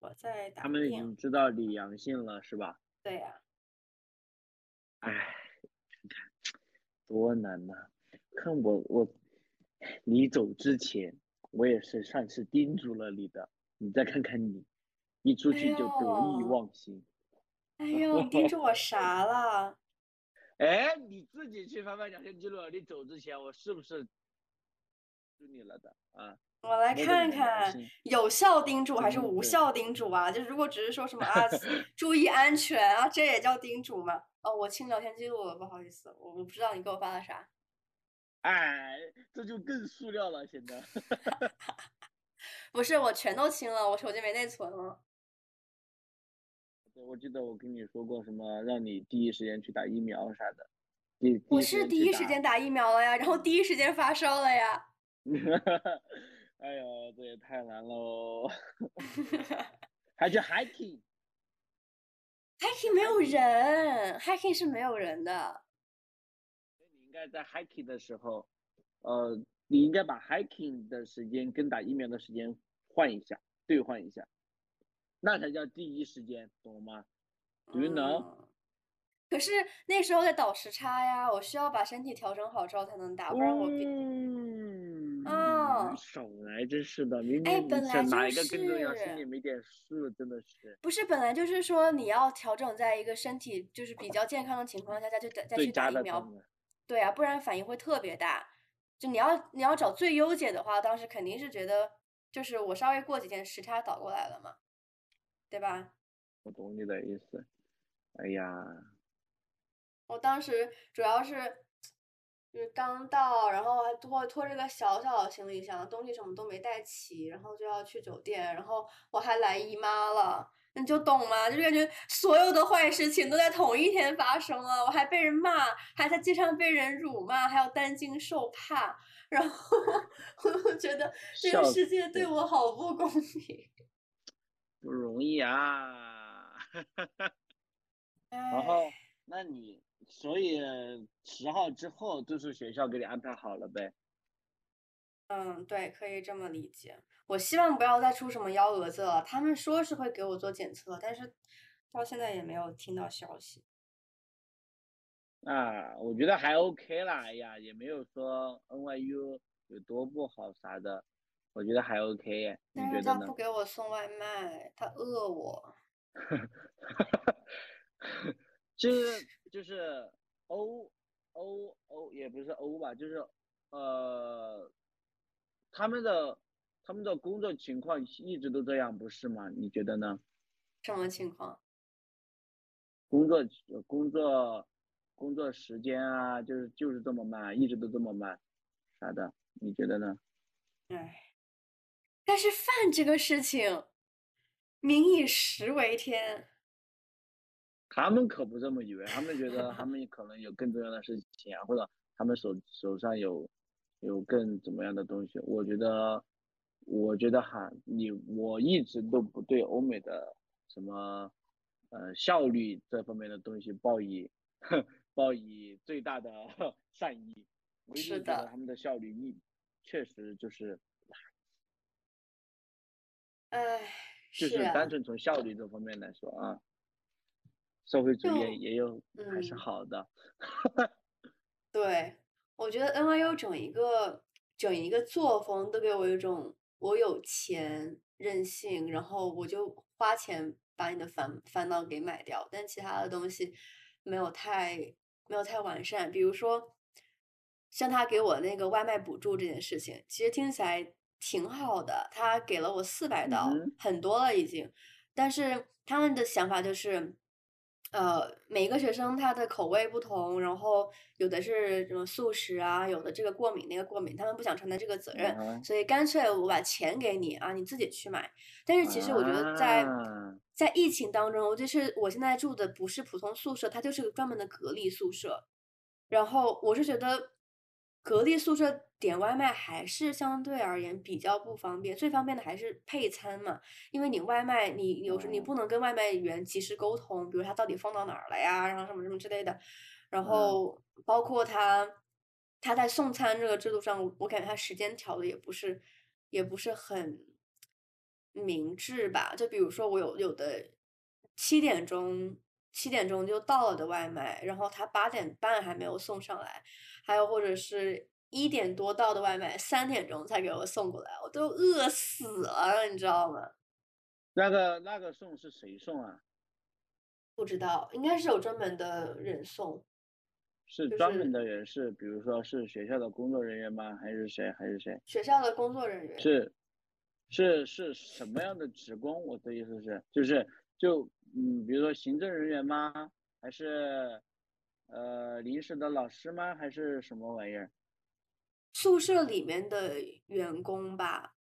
我在打他们已。经知道你阳性了，是吧？对呀、唉，看看多难呐、看我我，你走之前，我也是算是叮嘱了你的。你再看看你，一出哎去就得意忘形。哎呦，你叮嘱我啥了？哎，你自己去翻翻聊天记录，你走之前我是不是祝你了的啊？我来看看有效叮嘱还是无效叮嘱啊？就是如果只是说什么啊，注意安全啊，这也叫叮嘱吗？哦，我清聊天记录了，不好意思，我我不知道你给我发的啥。哎，这就更塑料了，显得。不是，我全都清了，我手机没内存了。对，我记得我跟你说过什么，让你第一时间去打疫苗啥的。我是第一时间打间打疫苗了呀，然后第一时间发烧了呀。哎呦，这也太难喽！还去 hiking，hiking 没有人，hiking 是没有人的。你应该在 hiking 的时候，呃，你应该把 hiking 的时间跟打疫苗的时间换一下，兑换一下，那才叫第一时间，懂了吗？Do you know？嗯可是那时候在倒时差呀，我需要把身体调整好之后才能打，不然我比嗯，哦你少来，真是的，明哎明你本来哪一个更重要，心里没点数，真的是不是本来就是说你要调整在一个身体就是比较健康的情况下再去打再去打疫苗。对啊，不然反应会特别大。就你要你要找最优解的话，当时肯定是觉得就是我稍微过几天时差倒过来了嘛，对吧？我懂你的意思。哎呀，我当时主要是就是刚到，然后还拖拖着个小小的行李箱，东西什么都没带齐，然后就要去酒店，然后我还来姨妈了，你就懂吗？就是感觉所有的坏事情都在同一天发生了，我还被人骂，还在街上被人辱骂，还要担惊受怕，然后 我觉得这个世界对我好不公平。不容易啊。然后，那你所以十号之后就是学校给你安排好了呗？嗯，对，可以这么理解。我希望不要再出什么幺蛾子了。他们说是会给我做检测，但是到现在也没有听到消息。啊，我觉得还 OK 啦，哎呀，也没有说 NYU 有多不好啥的，我觉得还 OK，你觉得呢但是他不？给我送外卖，他饿我。就是就是欧欧欧也不是欧吧，就是呃，他们的他们的工作情况一直都这样，不是吗？你觉得呢？什么情况？工作呃工作工作时间啊，就是就是这么慢，一直都这么慢，啥的，你觉得呢？唉，但是饭这个事情，民以食为天。他们可不这么以为，他们觉得他们可能有更重要的事情啊，或者他们手手上有有更怎么样的东西。我觉得，我觉得哈，你我一直都不对欧美的什么呃效率这方面的东西抱以抱以最大的 善意。我一是的直觉得他们的效率一确实就是唉，就是啊单纯从效率这方面来说啊，社会主义也也有还是嗯好的。对，我觉得 NYU 整一个整一个作风都给我一种我有钱任性，然后我就花钱把你的烦烦恼给买掉，但其他的东西没有太没有太完善。比如说，像他给我那个外卖补助这件事情，其实听起来挺好的，他给了我四百刀，嗯很多了已经，但是他们的想法就是。呃，每一个学生他的口味不同，然后有的是什么素食啊，有的这个过敏那个过敏，他们不想承担这个责任，啊所以干脆我把钱给你啊，你自己去买。但是其实我觉得在、啊在疫情当中，我就是我现在住的不是普通宿舍，它就是个专门的隔离宿舍。然后我是觉得，隔离宿舍点外卖还是相对而言比较不方便，最方便的还是配餐嘛，因为你外卖你有时你哦。不能跟外卖员及时沟通，比如他到底放到哪儿了呀，然后什么什么之类的，然嗯。后包括他他在送餐这个制度上，我我感觉他时间调的也不是也不是很明智吧，就比如说我有有的七点钟七点钟就到了的外卖，然后他八点半还没有送上来，还有或者是一点多到的外卖，三点钟才给我送过来，我都饿死了，你知道吗？那个那个送是谁送啊？不知道，应该是有专门的人送，是是专门的人是，比如说是学校的工作人员吗？还是谁？还是谁？学校的工作人员。是是是什么样的职工？我的意思是，就是就嗯，比如说行政人员吗？还是呃临时的老师吗？还是什么玩意儿？宿舍里面的员工吧，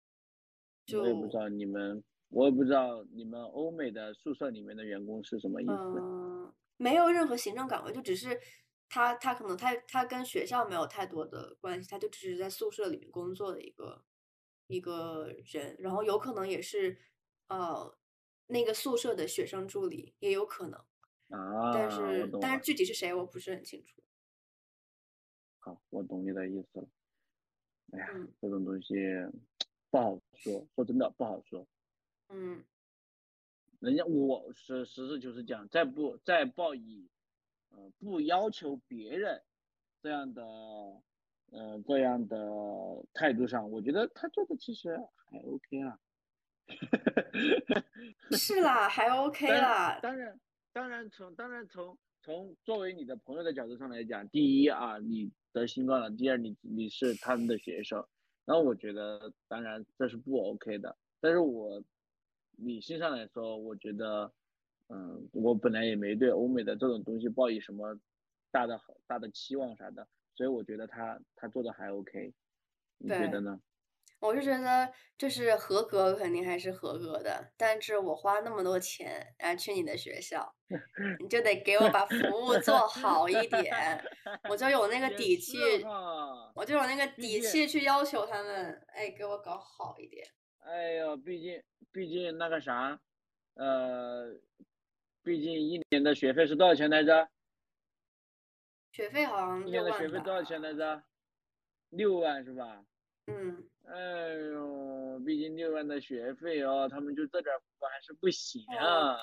就我也不知道你们，我也不知道你们欧美的宿舍里面的员工是什么意思。嗯，没有任何行政岗位，就只是他他可能他他跟学校没有太多的关系，他就只是在宿舍里面工作的一个一个人，然后有可能也是呃那个宿舍的学生助理，也有可能，啊，但是。但是具体是谁我不是很清楚。好，我懂你的意思了。哎呀，嗯这种东西不好说，说真的不好说。嗯人家我实实事求是讲，再不再抱以呃不要求别人这样的呃这样的态度上，我觉得他做的其实还 OK 啊。是啦，还 OK 啦，当然当然从当然从从作为你的朋友的角度上来讲，第一啊，你得新冠了；第二，你你是他们的学生，然后我觉得当然这是不 OK 的。但是我理性上来说，我觉得，嗯，我本来也没对欧美的这种东西抱以什么大的大的期望啥的，所以我觉得他他做的还 OK，你觉得呢？我是觉得就是合格肯定还是合格的，但是我花那么多钱啊去你的学校，你就得给我把服务做好一点，我就有那个底气，我就有那个底气去要求他们，哎，给我搞好一点。哎呦，毕竟毕竟那个啥，呃，毕竟一年的学费是多少钱来着？学费好像一年的学费多少钱，来着？六万是吧？嗯，哎呦，毕竟六万的学费哦，他们就这点儿福还是不行哦啊。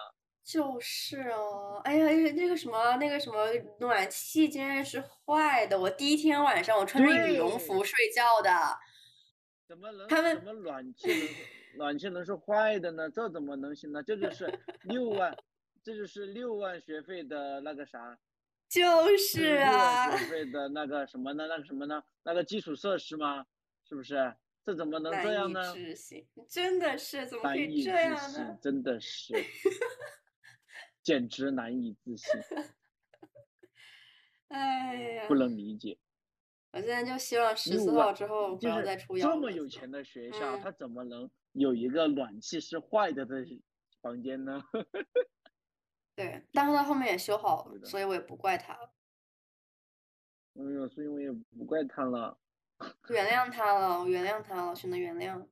就是哦，哎呀，那个那个什么那个什么暖气竟然是坏的，我第一天晚上我穿着羽绒服睡觉的，怎么能他们怎么暖气能暖气能是坏的呢？这怎么能行呢？这就是六万，这就是六万学费的那个啥，就是啊。学费的那个什么呢？那个什么呢？那个基础设施吗？是不是？这怎么能这样呢？置信，真的是怎么可以这样信呢？，真的是，简直难以置信，哎呀不，能理解。我现在就希望十四号之后不就是要再出这么幺蛾子了。有钱的学校，嗯它怎么能有一个暖气是坏的的房间呢？对，但是他后面也修好了，所以我也不怪他了，哎呦，所以我也不怪他了。原谅他了，我原谅他了，选择原谅。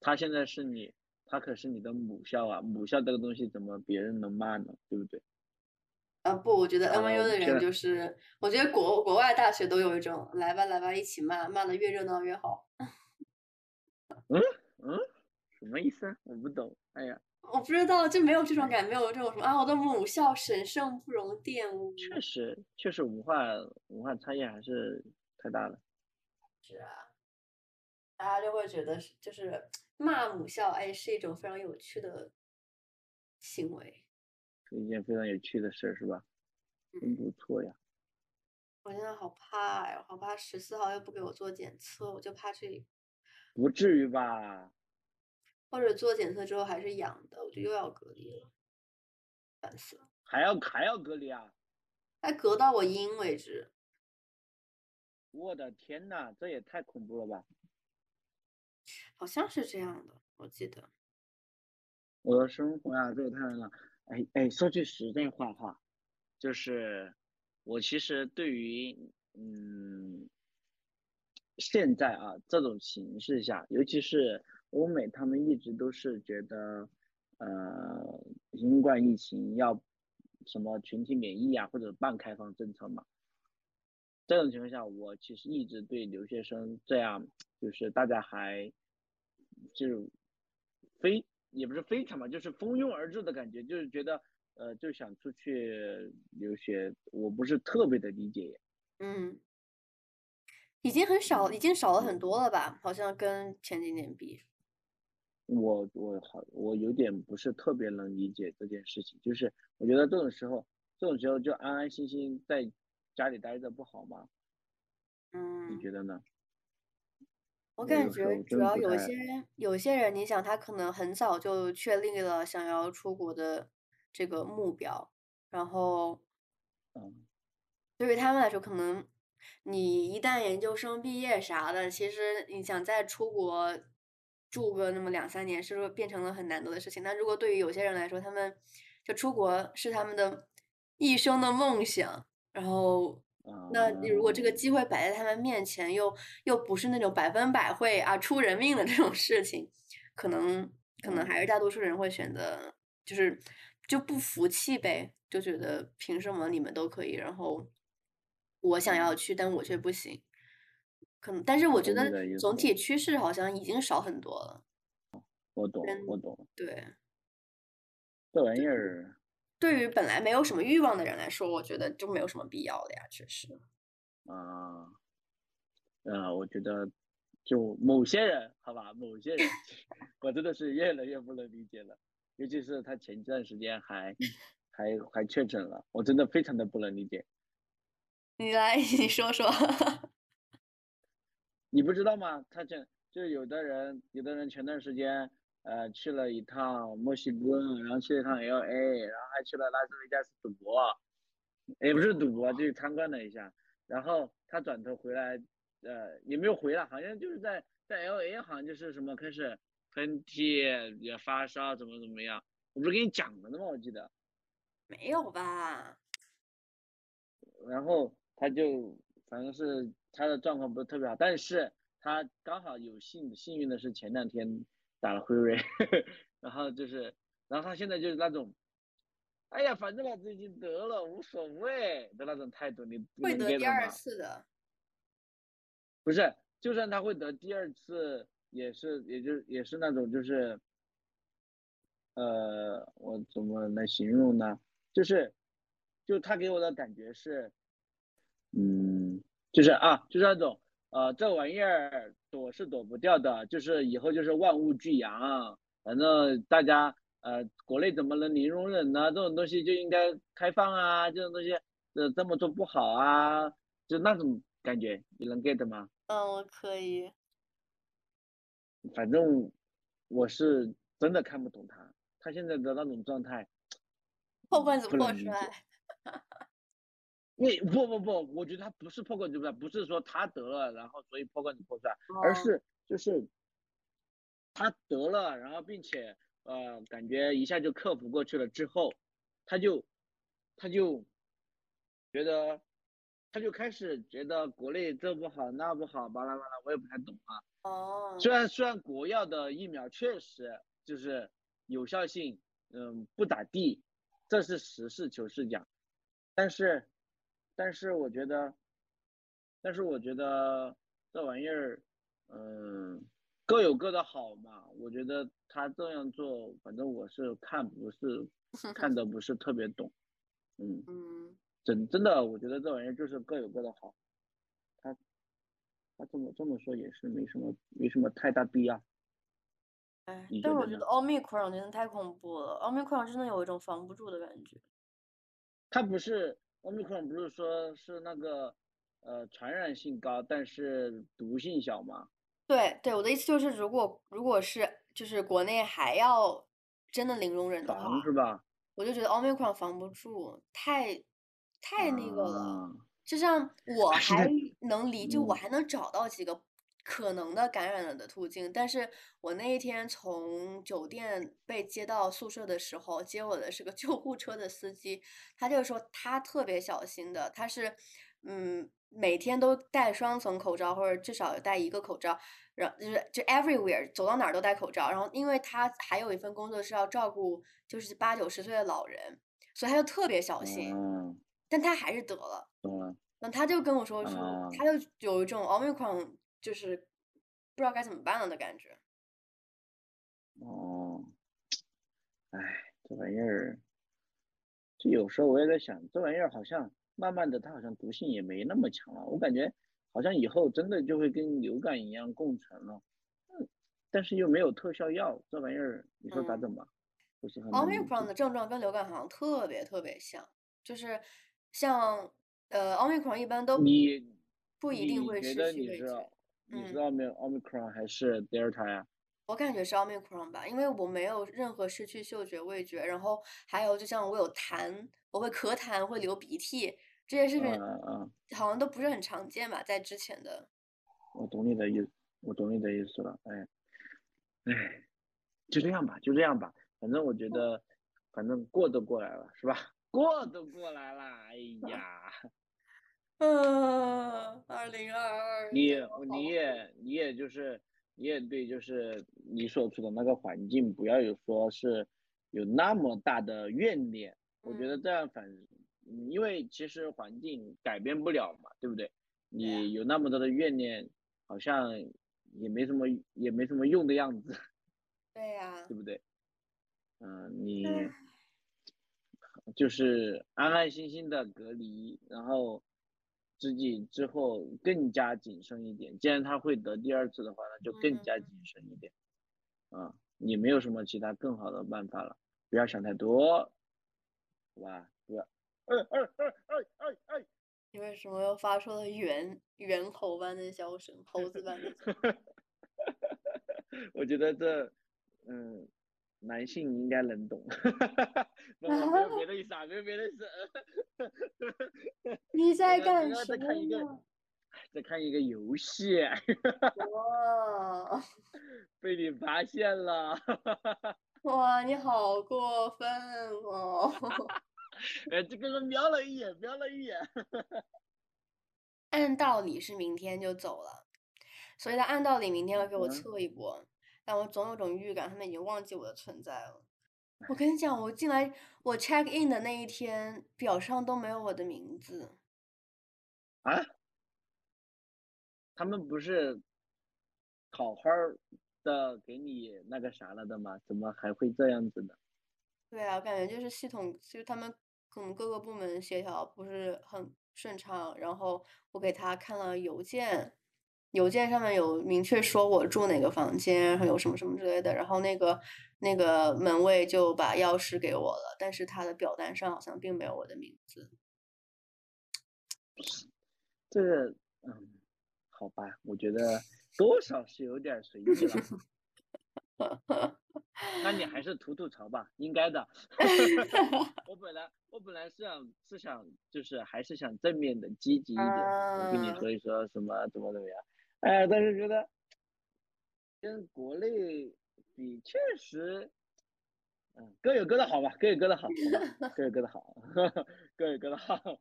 他现在是你，他可是你的母校啊，母校这个东西怎么别人能骂呢？对不对？啊不，我觉得 NYU 的人后现在就是，我觉得国国外大学都有一种来吧来吧一起骂，骂的越热闹越好。嗯，什么意思啊？我不懂。哎呀，我不知道，就没有这种感，没有这种什么啊，我的母校神圣不容玷污。确实，确实文化文化差异还是太大了。是啊，大家就会觉得是就是骂母校，哎，是一种非常有趣的行为。是一件非常有趣的事儿，是吧？真嗯，不错呀。我现在好怕呀，好怕十四号又不给我做检测，我就怕这不至于吧？或者做检测之后还是阳的，我就又要隔离了。烦死了，还要还要隔离啊！还隔到我阴为止。我的天呐，这也太恐怖了吧！好像是这样的，我记得。我的生活呀，这也太难了。哎哎，说句实在话哈，就是我其实对于嗯现在啊这种形势下，尤其是欧美，他们一直都是觉得呃新冠疫情要什么群体免疫啊，或者半开放政策嘛。这种情况下，我其实一直对留学生这样，就是大家还就非也不是非常嘛，就是蜂拥而至的感觉，就是觉得呃就想出去留学，我不是特别的理解。嗯，已经很少，已经少了很多了吧？好像跟前几年比。我我好，我有点不是特别能理解这件事情，就是我觉得这种时候，这种时候就安安心心在。家里待着不好吗？嗯，你觉得呢？我感觉主要有些有些人，你想他可能很早就确立了想要出国的这个目标，然后，嗯，对于他们来说，可能你一旦研究生毕业啥的，其实你想再出国住个那么两三年，是不是变成了很难得的事情？那如果对于有些人来说，他们就出国是他们的一生的梦想。然后，那你如果这个机会摆在他们面前，又又不是那种百分百会啊出人命的这种事情，可能可能还是大多数人会选择，就是就不服气呗，就觉得凭什么你们都可以，然后我想要去，但我却不行。可能，但是我觉得总体趋势好像已经少很多了。我懂，我懂。对，这玩意儿。对于本来没有什么欲望的人来说，我觉得就没有什么必要的呀，确实。啊，呃，我觉得就某些人，好吧，某些人，我真的是越来越不能理解了。尤其是他前段时间还 还还确诊了，我真的非常的不能理解。你来，你说说。你不知道吗？他这就有的人，有的人前段时间。呃，去了一趟墨西哥，然后去了一趟 L A，然后还去了拉斯维加斯赌博，也不是赌博，就是参观了一下。然后他转头回来，呃，也没有回来，好像就是在在 L A，好像就是什么开始喷嚏也发烧，怎么怎么样。我不是跟你讲了的吗？我记得没有吧？然后他就反正是他的状况不是特别好，但是他刚好有幸幸运的是前两天。打了辉瑞，然后就是，然后他现在就是那种，哎呀，反正老子已经得了，无所谓的那种态度，你会得第二次的，不是，就算他会得第二次，也是，也就也是那种就是，呃，我怎么来形容呢？就是，就他给我的感觉是，嗯，就是啊，就是那种。呃，这玩意儿躲是躲不掉的，就是以后就是万物俱扬，反正大家呃，国内怎么能零容忍呢？这种东西就应该开放啊，这种东西呃这么做不好啊，就那种感觉，你能 get 吗？嗯，我可以。反正我是真的看不懂他，他现在的那种状态，破罐子破摔。你不不不，我觉得他不是破罐子破摔，不是说他得了，然后所以破罐子破摔，而是就是他得了，然后并且呃感觉一下就克服过去了之后，他就他就觉得他就开始觉得国内这不好那不好巴拉巴拉，我也不太懂啊。哦。虽然虽然国药的疫苗确实就是有效性嗯不咋地，这是实事求是讲，但是。但是我觉得，但是我觉得这玩意儿，嗯，各有各的好嘛。我觉得他这样做，反正我是看不是看的不是特别懂，嗯嗯，真真的，我觉得这玩意儿就是各有各的好。他他这么这么说也是没什么没什么太大必要。哎，但是我觉得奥密克戎真的太恐怖了，奥密克戎真的有一种防不住的感觉。他不是。奥密克戎不是说是那个呃传染性高，但是毒性小吗？对对，我的意思就是，如果如果是就是国内还要真的零容忍的话，是吧？我就觉得 Omicron 防不住，太太那个了。啊就像我还能理，就我嗯还能找到几个可能的感染了的途径，但是我那一天从酒店被接到宿舍的时候，接我的是个 救护车的司机，他就说他特别小心的，他是嗯每天都戴双层口罩，或者至少戴一个口罩，然后就是就 everywhere 走到哪儿都戴口罩，然后因为他还有一份工作是要照顾就是八九十岁的老人，所以他就特别小心，嗯，但他还是得了。懂了。然后他就跟我说说，啊他就有一种 omicron 就是不知道该怎么办了的感觉。哦，哎，这玩意儿，就有时候我也在想，这玩意儿好像慢慢的，它好像毒性也没那么强了。我感觉好像以后真的就会跟流感一样共存了。嗯，但是又没有特效药，这玩意儿你说咋嗯整吧？不是很 omicron。的症状跟流感好像特别特别像，就是像呃 omicron 一般都你不一定会失去味觉。你是嗯，奥密奥密克戎还是德尔塔呀？我感觉是 omicron 吧，因为我没有任何失去嗅觉、味觉，然后还有就像我有痰，我会咳痰，会流鼻涕，这些事嗯情好像都不是很常见吧，在之前的。我懂你的意思，我懂你的意思了。哎，哎，就这样吧，就这样吧。反正我觉得，反正过都过来了，是吧？过都过来了。哎呀，嗯，二零二二你你也你也就是你也对，就是你所处的那个环境，不要有说是有那么大的怨念。我觉得嗯这样反，嗯因为其实环境改变不了嘛，对不对？你有那么多的怨念，好像也没什么也没什么用的样子，对呀、对不对？嗯、你就是安安心心的隔离，然后自己之后更加谨慎一点。既然他会得第二次的话，那就更加谨慎一点。啊，也没有什么其他更好的办法了，不要想太多，好吧？不要，哎哎哎哎哎哎，你为什么又发出了猿猿猴般的笑声，猴子般的？我觉得这，嗯，男性应该能懂。没有别的意思啊，没有别的意思。你在干什在看一个么？在看一个游戏，哇 被你发现了。哇，你好过分哦！哎，这个人瞄了一眼，瞄了一眼。按道理是明天就走了，所以他按道理明天要给我嗯测一波，但我总有种预感，他们已经忘记我的存在了。我跟你讲，我进来我 check in 的那一天，表上都没有我的名字。啊？他们不是好好的给你那个啥了的吗？怎么还会这样子呢？对啊，我感觉就是系统，就是他们可能各个部门协调不是很顺畅，然后我给他看了邮件，邮件上面有明确说我住哪个房间，然后有什么什么之类的，然后那个那个门卫就把钥匙给我了，但是他的表单上好像并没有我的名字。这个，嗯，好吧，我觉得多少是有点随意了。那你还是吐吐槽吧，应该的。我本来我本来是想是想就是还是想正面的积极一点，我跟你啊说一说什么怎么怎么样，哎，但是觉得跟国内比，确实，嗯，各有各的好吧，各有各的好，好，各有各的好，各有各的好。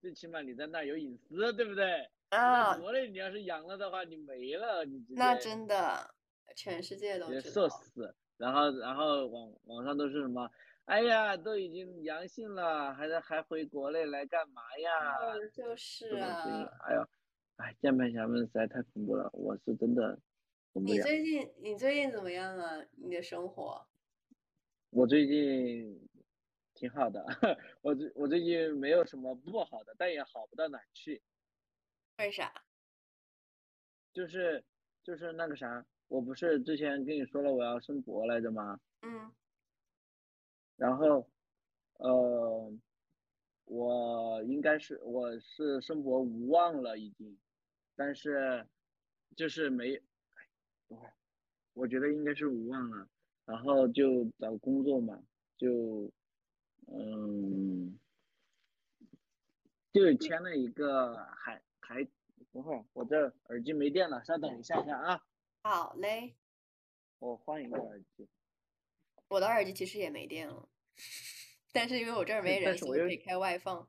最起码你在那儿有隐私，对不对？啊，国内你要是阳了的话，你没了，你直那真的，全世界都。社死，然后然后网网上都是什么？哎呀，都已经阳性了，还在还回国内来干嘛呀？嗯，就是啊。，哎呦，哎，键盘侠们实在太恐怖了，我是真的受不了。你最近你最近怎么样啊？你的生活？我最近挺好的，我最我最近没有什么不好的，但也好不到哪儿去。为啥？就是就是那个啥，我不是之前跟你说了我要升博来着吗？嗯然后，呃，我应该是我是生活无望了已经，但是就是没，哎等会儿，我觉得应该是无望了，然后就找工作嘛，就嗯，就签了一个还还，等会儿我这耳机没电了，稍等一下下啊。好嘞，我换一个耳机。我的耳机其实也没电了，但是因为我这儿没人，所以可以开外放。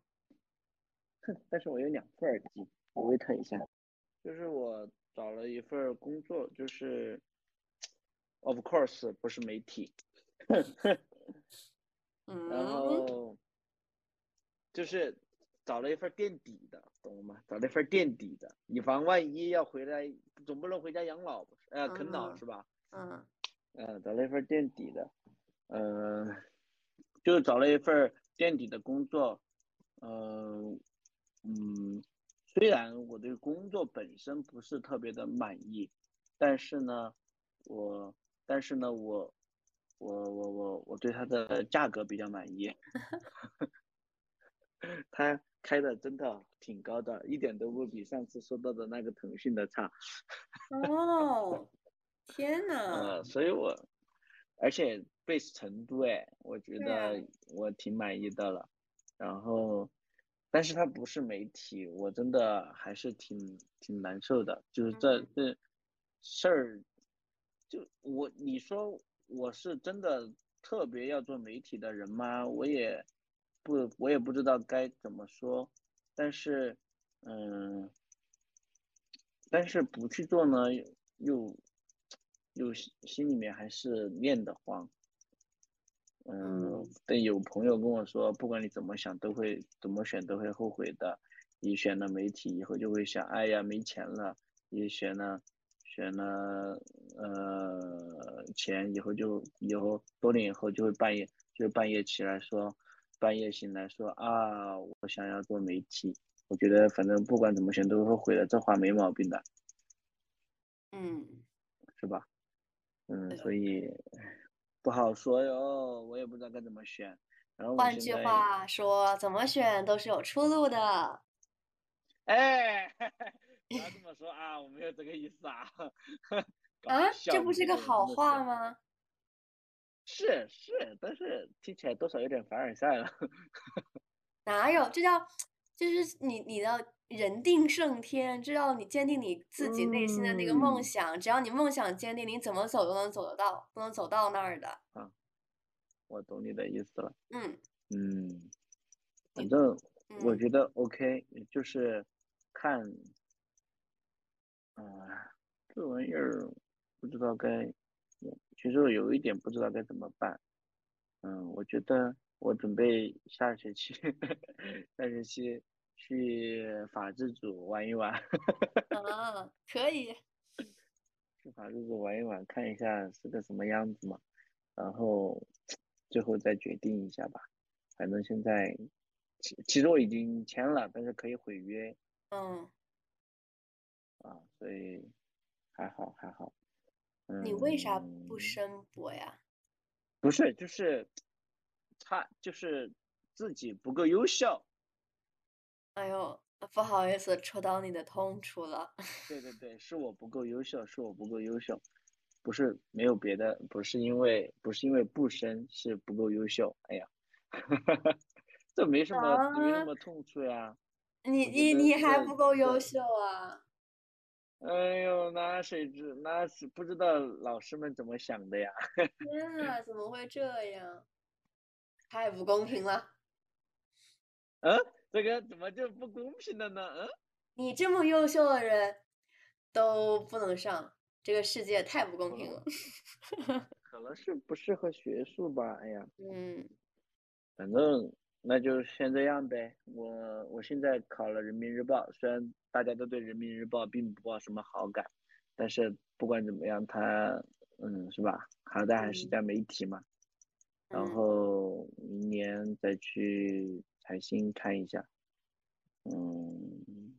但是我有两副耳机，我 wait 一下。就是我找了一份工作，就是，of course 不是媒体。然后就是找了一份垫底的，懂了吗？找了一份垫底的，以防万一要回来，总不能回家养老，呃，啃老是吧？嗯。嗯，找了一份垫底的，嗯，就找了一份垫底的工作，嗯嗯，虽然我对工作本身不是特别的满意，但是呢，我，但是呢，我。我我我我对它的价格比较满意，它开的真的挺高的，一点都不比上次说到的那个腾讯的差。哦，天呐！呃，所以我，而且 base 成都哎，我觉得我挺满意的了。然后，但是它不是媒体，我真的还是挺挺难受的。就是这这事儿，就我你说。我是真的特别要做媒体的人吗？我也不，我也不知道该怎么说。但是，嗯，但是不去做呢，又又心里面还是念得慌。嗯，但有朋友跟我说，不管你怎么想，都会怎么选都会后悔的。你选了媒体以后，就会想，哎呀，没钱了。你选了。选了呃钱以后就以后多年以后就会半夜就半夜起来说半夜醒来说啊我想要做媒体，我觉得反正不管怎么选都会毁的，这话没毛病的，嗯，是吧？嗯，所以不好说哟，我也不知道该怎么选。然后换句话说，怎么选都是有出路的。哎。不要这么说啊，我没有这个意思啊。啊，这不是个好话吗？是是，但是听起来多少有点凡尔赛了。哪有？这叫就是你你的人定胜天，知道你坚定你自己内心的那个梦想，只要你梦想坚定，你怎么走都能走得到，都能走到那儿的。啊，我懂你的意思了。嗯嗯，反正我觉得 OK，就是看。啊，这玩意儿不知道该，其实我有一点不知道该怎么办。嗯，我觉得我准备下学期，下学期去法制组玩一玩。啊，可以。去法制组玩一玩，看一下是个什么样子嘛，然后最后再决定一下吧。反正现在，其其实我已经签了，但是可以毁约。嗯。啊，所以还好还好。嗯。你为啥不申博呀？不是，就是他就是自己不够优秀。哎呦，不好意思，戳到你的痛处了。对对对，是我不够优秀，是我不够优秀，不是没有别的，不是因为不是因为不深，是不够优秀。哎呀，这没什么没什么痛处呀。你你你还不够优秀啊？哎呦，那谁知那是不知道老师们怎么想的呀？天啊，怎么会这样？太不公平了！嗯，这个怎么就不公平了呢？嗯，你这么优秀的人都不能上，这个世界太不公平了。可能是不适合学术吧？哎呀，嗯，反正。那就先这样呗。我我现在考了人民日报，虽然大家都对人民日报并不抱什么好感，但是不管怎么样，它嗯是吧？好歹还是家媒体嘛。然后明年再去财新看一下，嗯，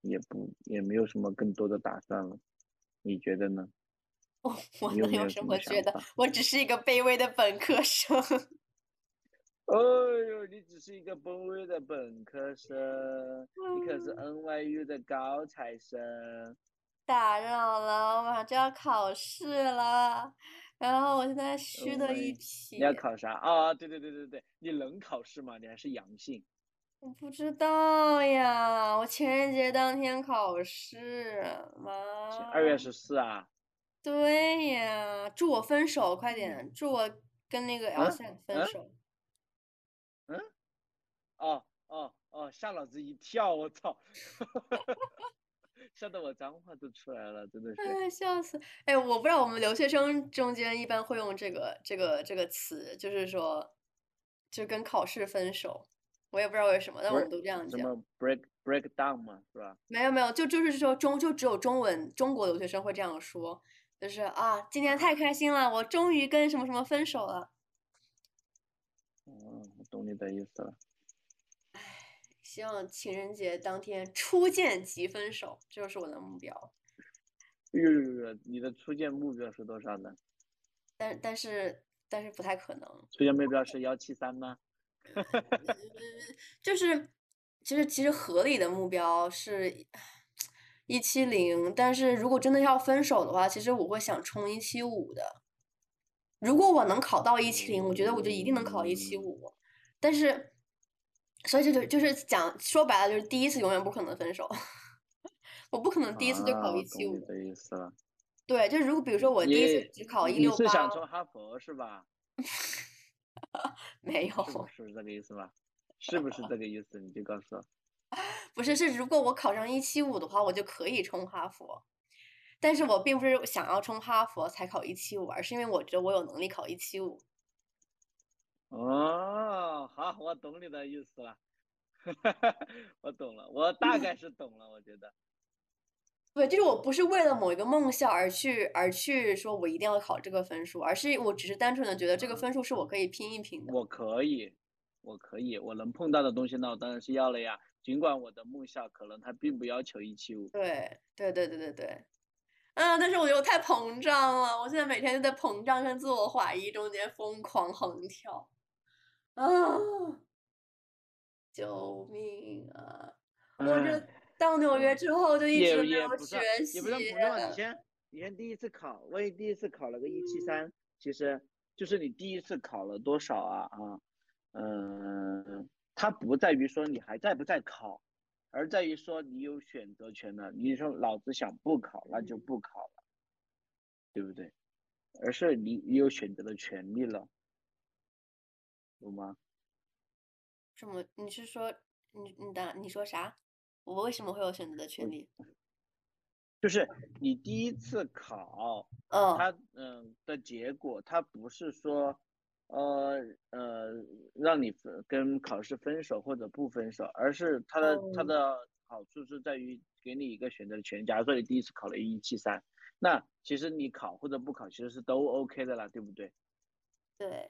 也不也没有什么更多的打算了。你觉得呢？我我能有什么觉得？我只是一个卑微的本科生。哎呦，你只是一个卑微的本科生，你可是 NYU 的高材生。打扰了，我马上就要考试了，然后我现在虚的一批你。要考啥？啊，对对对对对，你能考试吗？你还是阳性。我不知道呀，我情人节当天考试，妈。二月十四啊。对呀，祝我分手，快点，祝我跟那个嗯 Elsa 分嗯手。哦哦哦，吓老子一跳！我操，吓得我脏话都出来了，真的是。哎，笑死！哎，我不知道我们留学生中间一般会用这个这个这个词，就是说，就跟考试分手。我也不知道为什么，但我们都这样讲。什么 break break down 嘛，是吧？没有没有，就就是说中就只有中文中国留学生会这样说，就是啊，今天太开心了，我终于跟什么什么分手了。嗯，我懂你的意思了。希望情人节当天初见即分手，这就是我的目标。呦呦呦呦，你的初见目标是多少呢？但但是但是不太可能，初见目标是幺七三吗？就是其实其实合理的目标是一七零，但是如果真的要分手的话，其实我会想冲一七五的。如果我能考到一七零，我觉得我就一定能考一七五。但是，所以就就就是讲说白了，就是第一次永远不可能分手。我不可能第一次就考啊一七五。的意思了。对，就是如果比如说我第一次只考一你六八，是想冲哈佛是吧？没有，是不是这个意思吧？是不是这个意思？你就告诉我。不是，是如果我考上一七五的话，我就可以冲哈佛。但是我并不是想要冲哈佛才考一七五，而是因为我觉得我有能力考一七五。哦，好，我懂你的意思了，我懂了，我大概是懂了，我觉得。对，就是我不是为了某一个梦想而去而去说我一定要考这个分数，而是我只是单纯的觉得这个分数是我可以拼一拼的。我可以，我可以，我能碰到的东西，那我当然是要了呀。尽管我的梦想可能它并不要求一七五。对对对对对对，嗯，但是我觉得我太膨胀了，我现在每天就在膨胀跟自我怀疑中间疯狂横跳，啊，救命啊！我这到纽约之后就一直没有学习也不是膨胀，你先你先第一次考，我也第一次考了个一七三，其实就是你第一次考了多少啊啊，嗯，它不在于说你还在不在考，而在于说你有选择权了。你说老子想不考，那就不考了，对不对？而是你你有选择的权利了，懂吗？什么？你是说你你的你说啥？我为什么会有选择的权利？就是你第一次考，嗯它嗯的结果，它不是说，呃呃，让你分跟考试分手或者不分手，而是它的它哦的好处是在于给你一个选择的权利。假如说你第一次考了一七三，那其实你考或者不考其实是都 OK 的啦，对不对？对，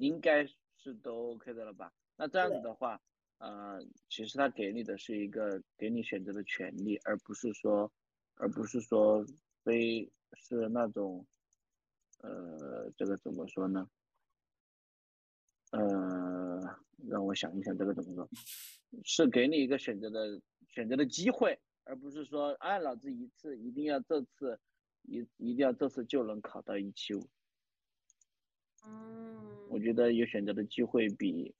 应该是都 OK 的了吧？那这样子的话，呃，其实他给你的是一个给你选择的权利，而不是说，而不是说非是那种，呃，这个怎么说呢？呃，让我想一想，这个怎么说？是给你一个选择的选择的机会，而不是说，哎，老子一次一定要这次一一定要这次就能考到一七五。嗯，我觉得有选择的机会比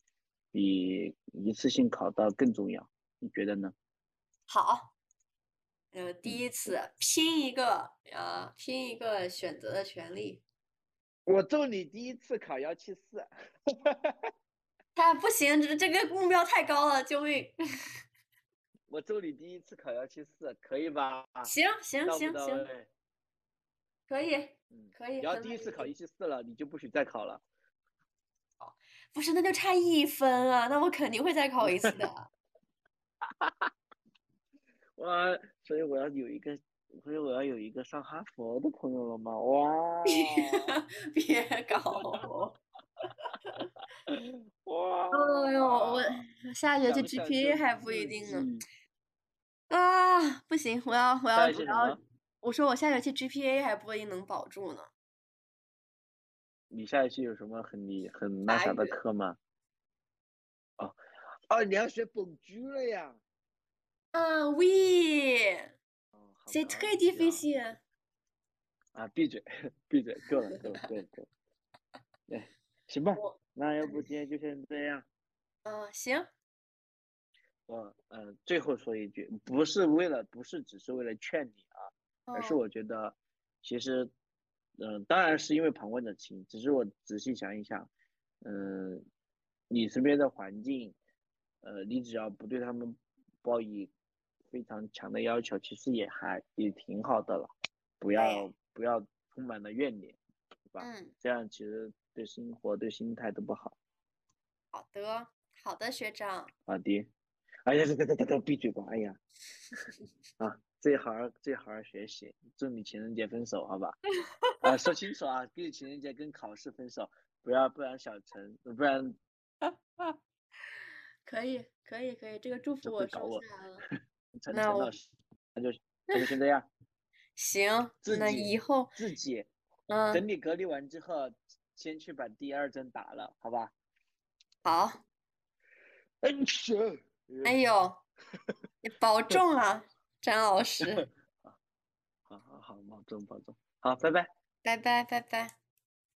比一次性考到更重要，你觉得呢？好，呃，第一次拼一个呃，拼一个选择的权利。我祝你第一次考幺七四，他 不行，这这个目标太高了，救命！我祝你第一次考幺七四，可以吧？行行行行？可以，嗯，可以你要第一次考一七四了，你就不许再考了。不是，那就差一分啊，那我肯定会再考一次的。哇，所以我要有一个，所以我要有一个上哈佛的朋友了吗？哇别搞我！哇！哎呦，我下学期 GPA 还不一定呢。啊，不行，我要我要我要么，我说我下学期 GPA 还不一定能保住呢。你下学期有什么很你很那啥的课吗？哦，哦，你要学本居了呀？啊，oui，啊闭嘴，闭嘴，够了，够了，够了，够了。对，行吧，那要不今天就先这样。嗯，行。我嗯，最后说一句，不是为了，不是只是为了劝你啊，而是我觉得，其实，嗯，当然是因为旁观者清，只是我仔细想一想，嗯，你身边的环境，呃，你只要不对他们报以非常强的要求，其实也还也挺好的了，不要不要充满了怨念，对吧？嗯，这样其实对生活对心态都不好。好的，好的，学长。好的。哎呀，这这这这闭嘴吧！哎呀，啊，最好最好好学习，祝你情人节分手，好吧？啊，说清楚啊，给你情人节跟考试分手，不要不然小陈，不然。可以可以可以，这个祝福我收下了。陈陈老师，那就那就先这样。行，那以后自己，嗯，等你隔离完之后，先去把第二针打了，好吧？好。嗯，行。哎呦，你保重啊，张老师。好好好，保重保重，好，拜拜，拜拜拜拜。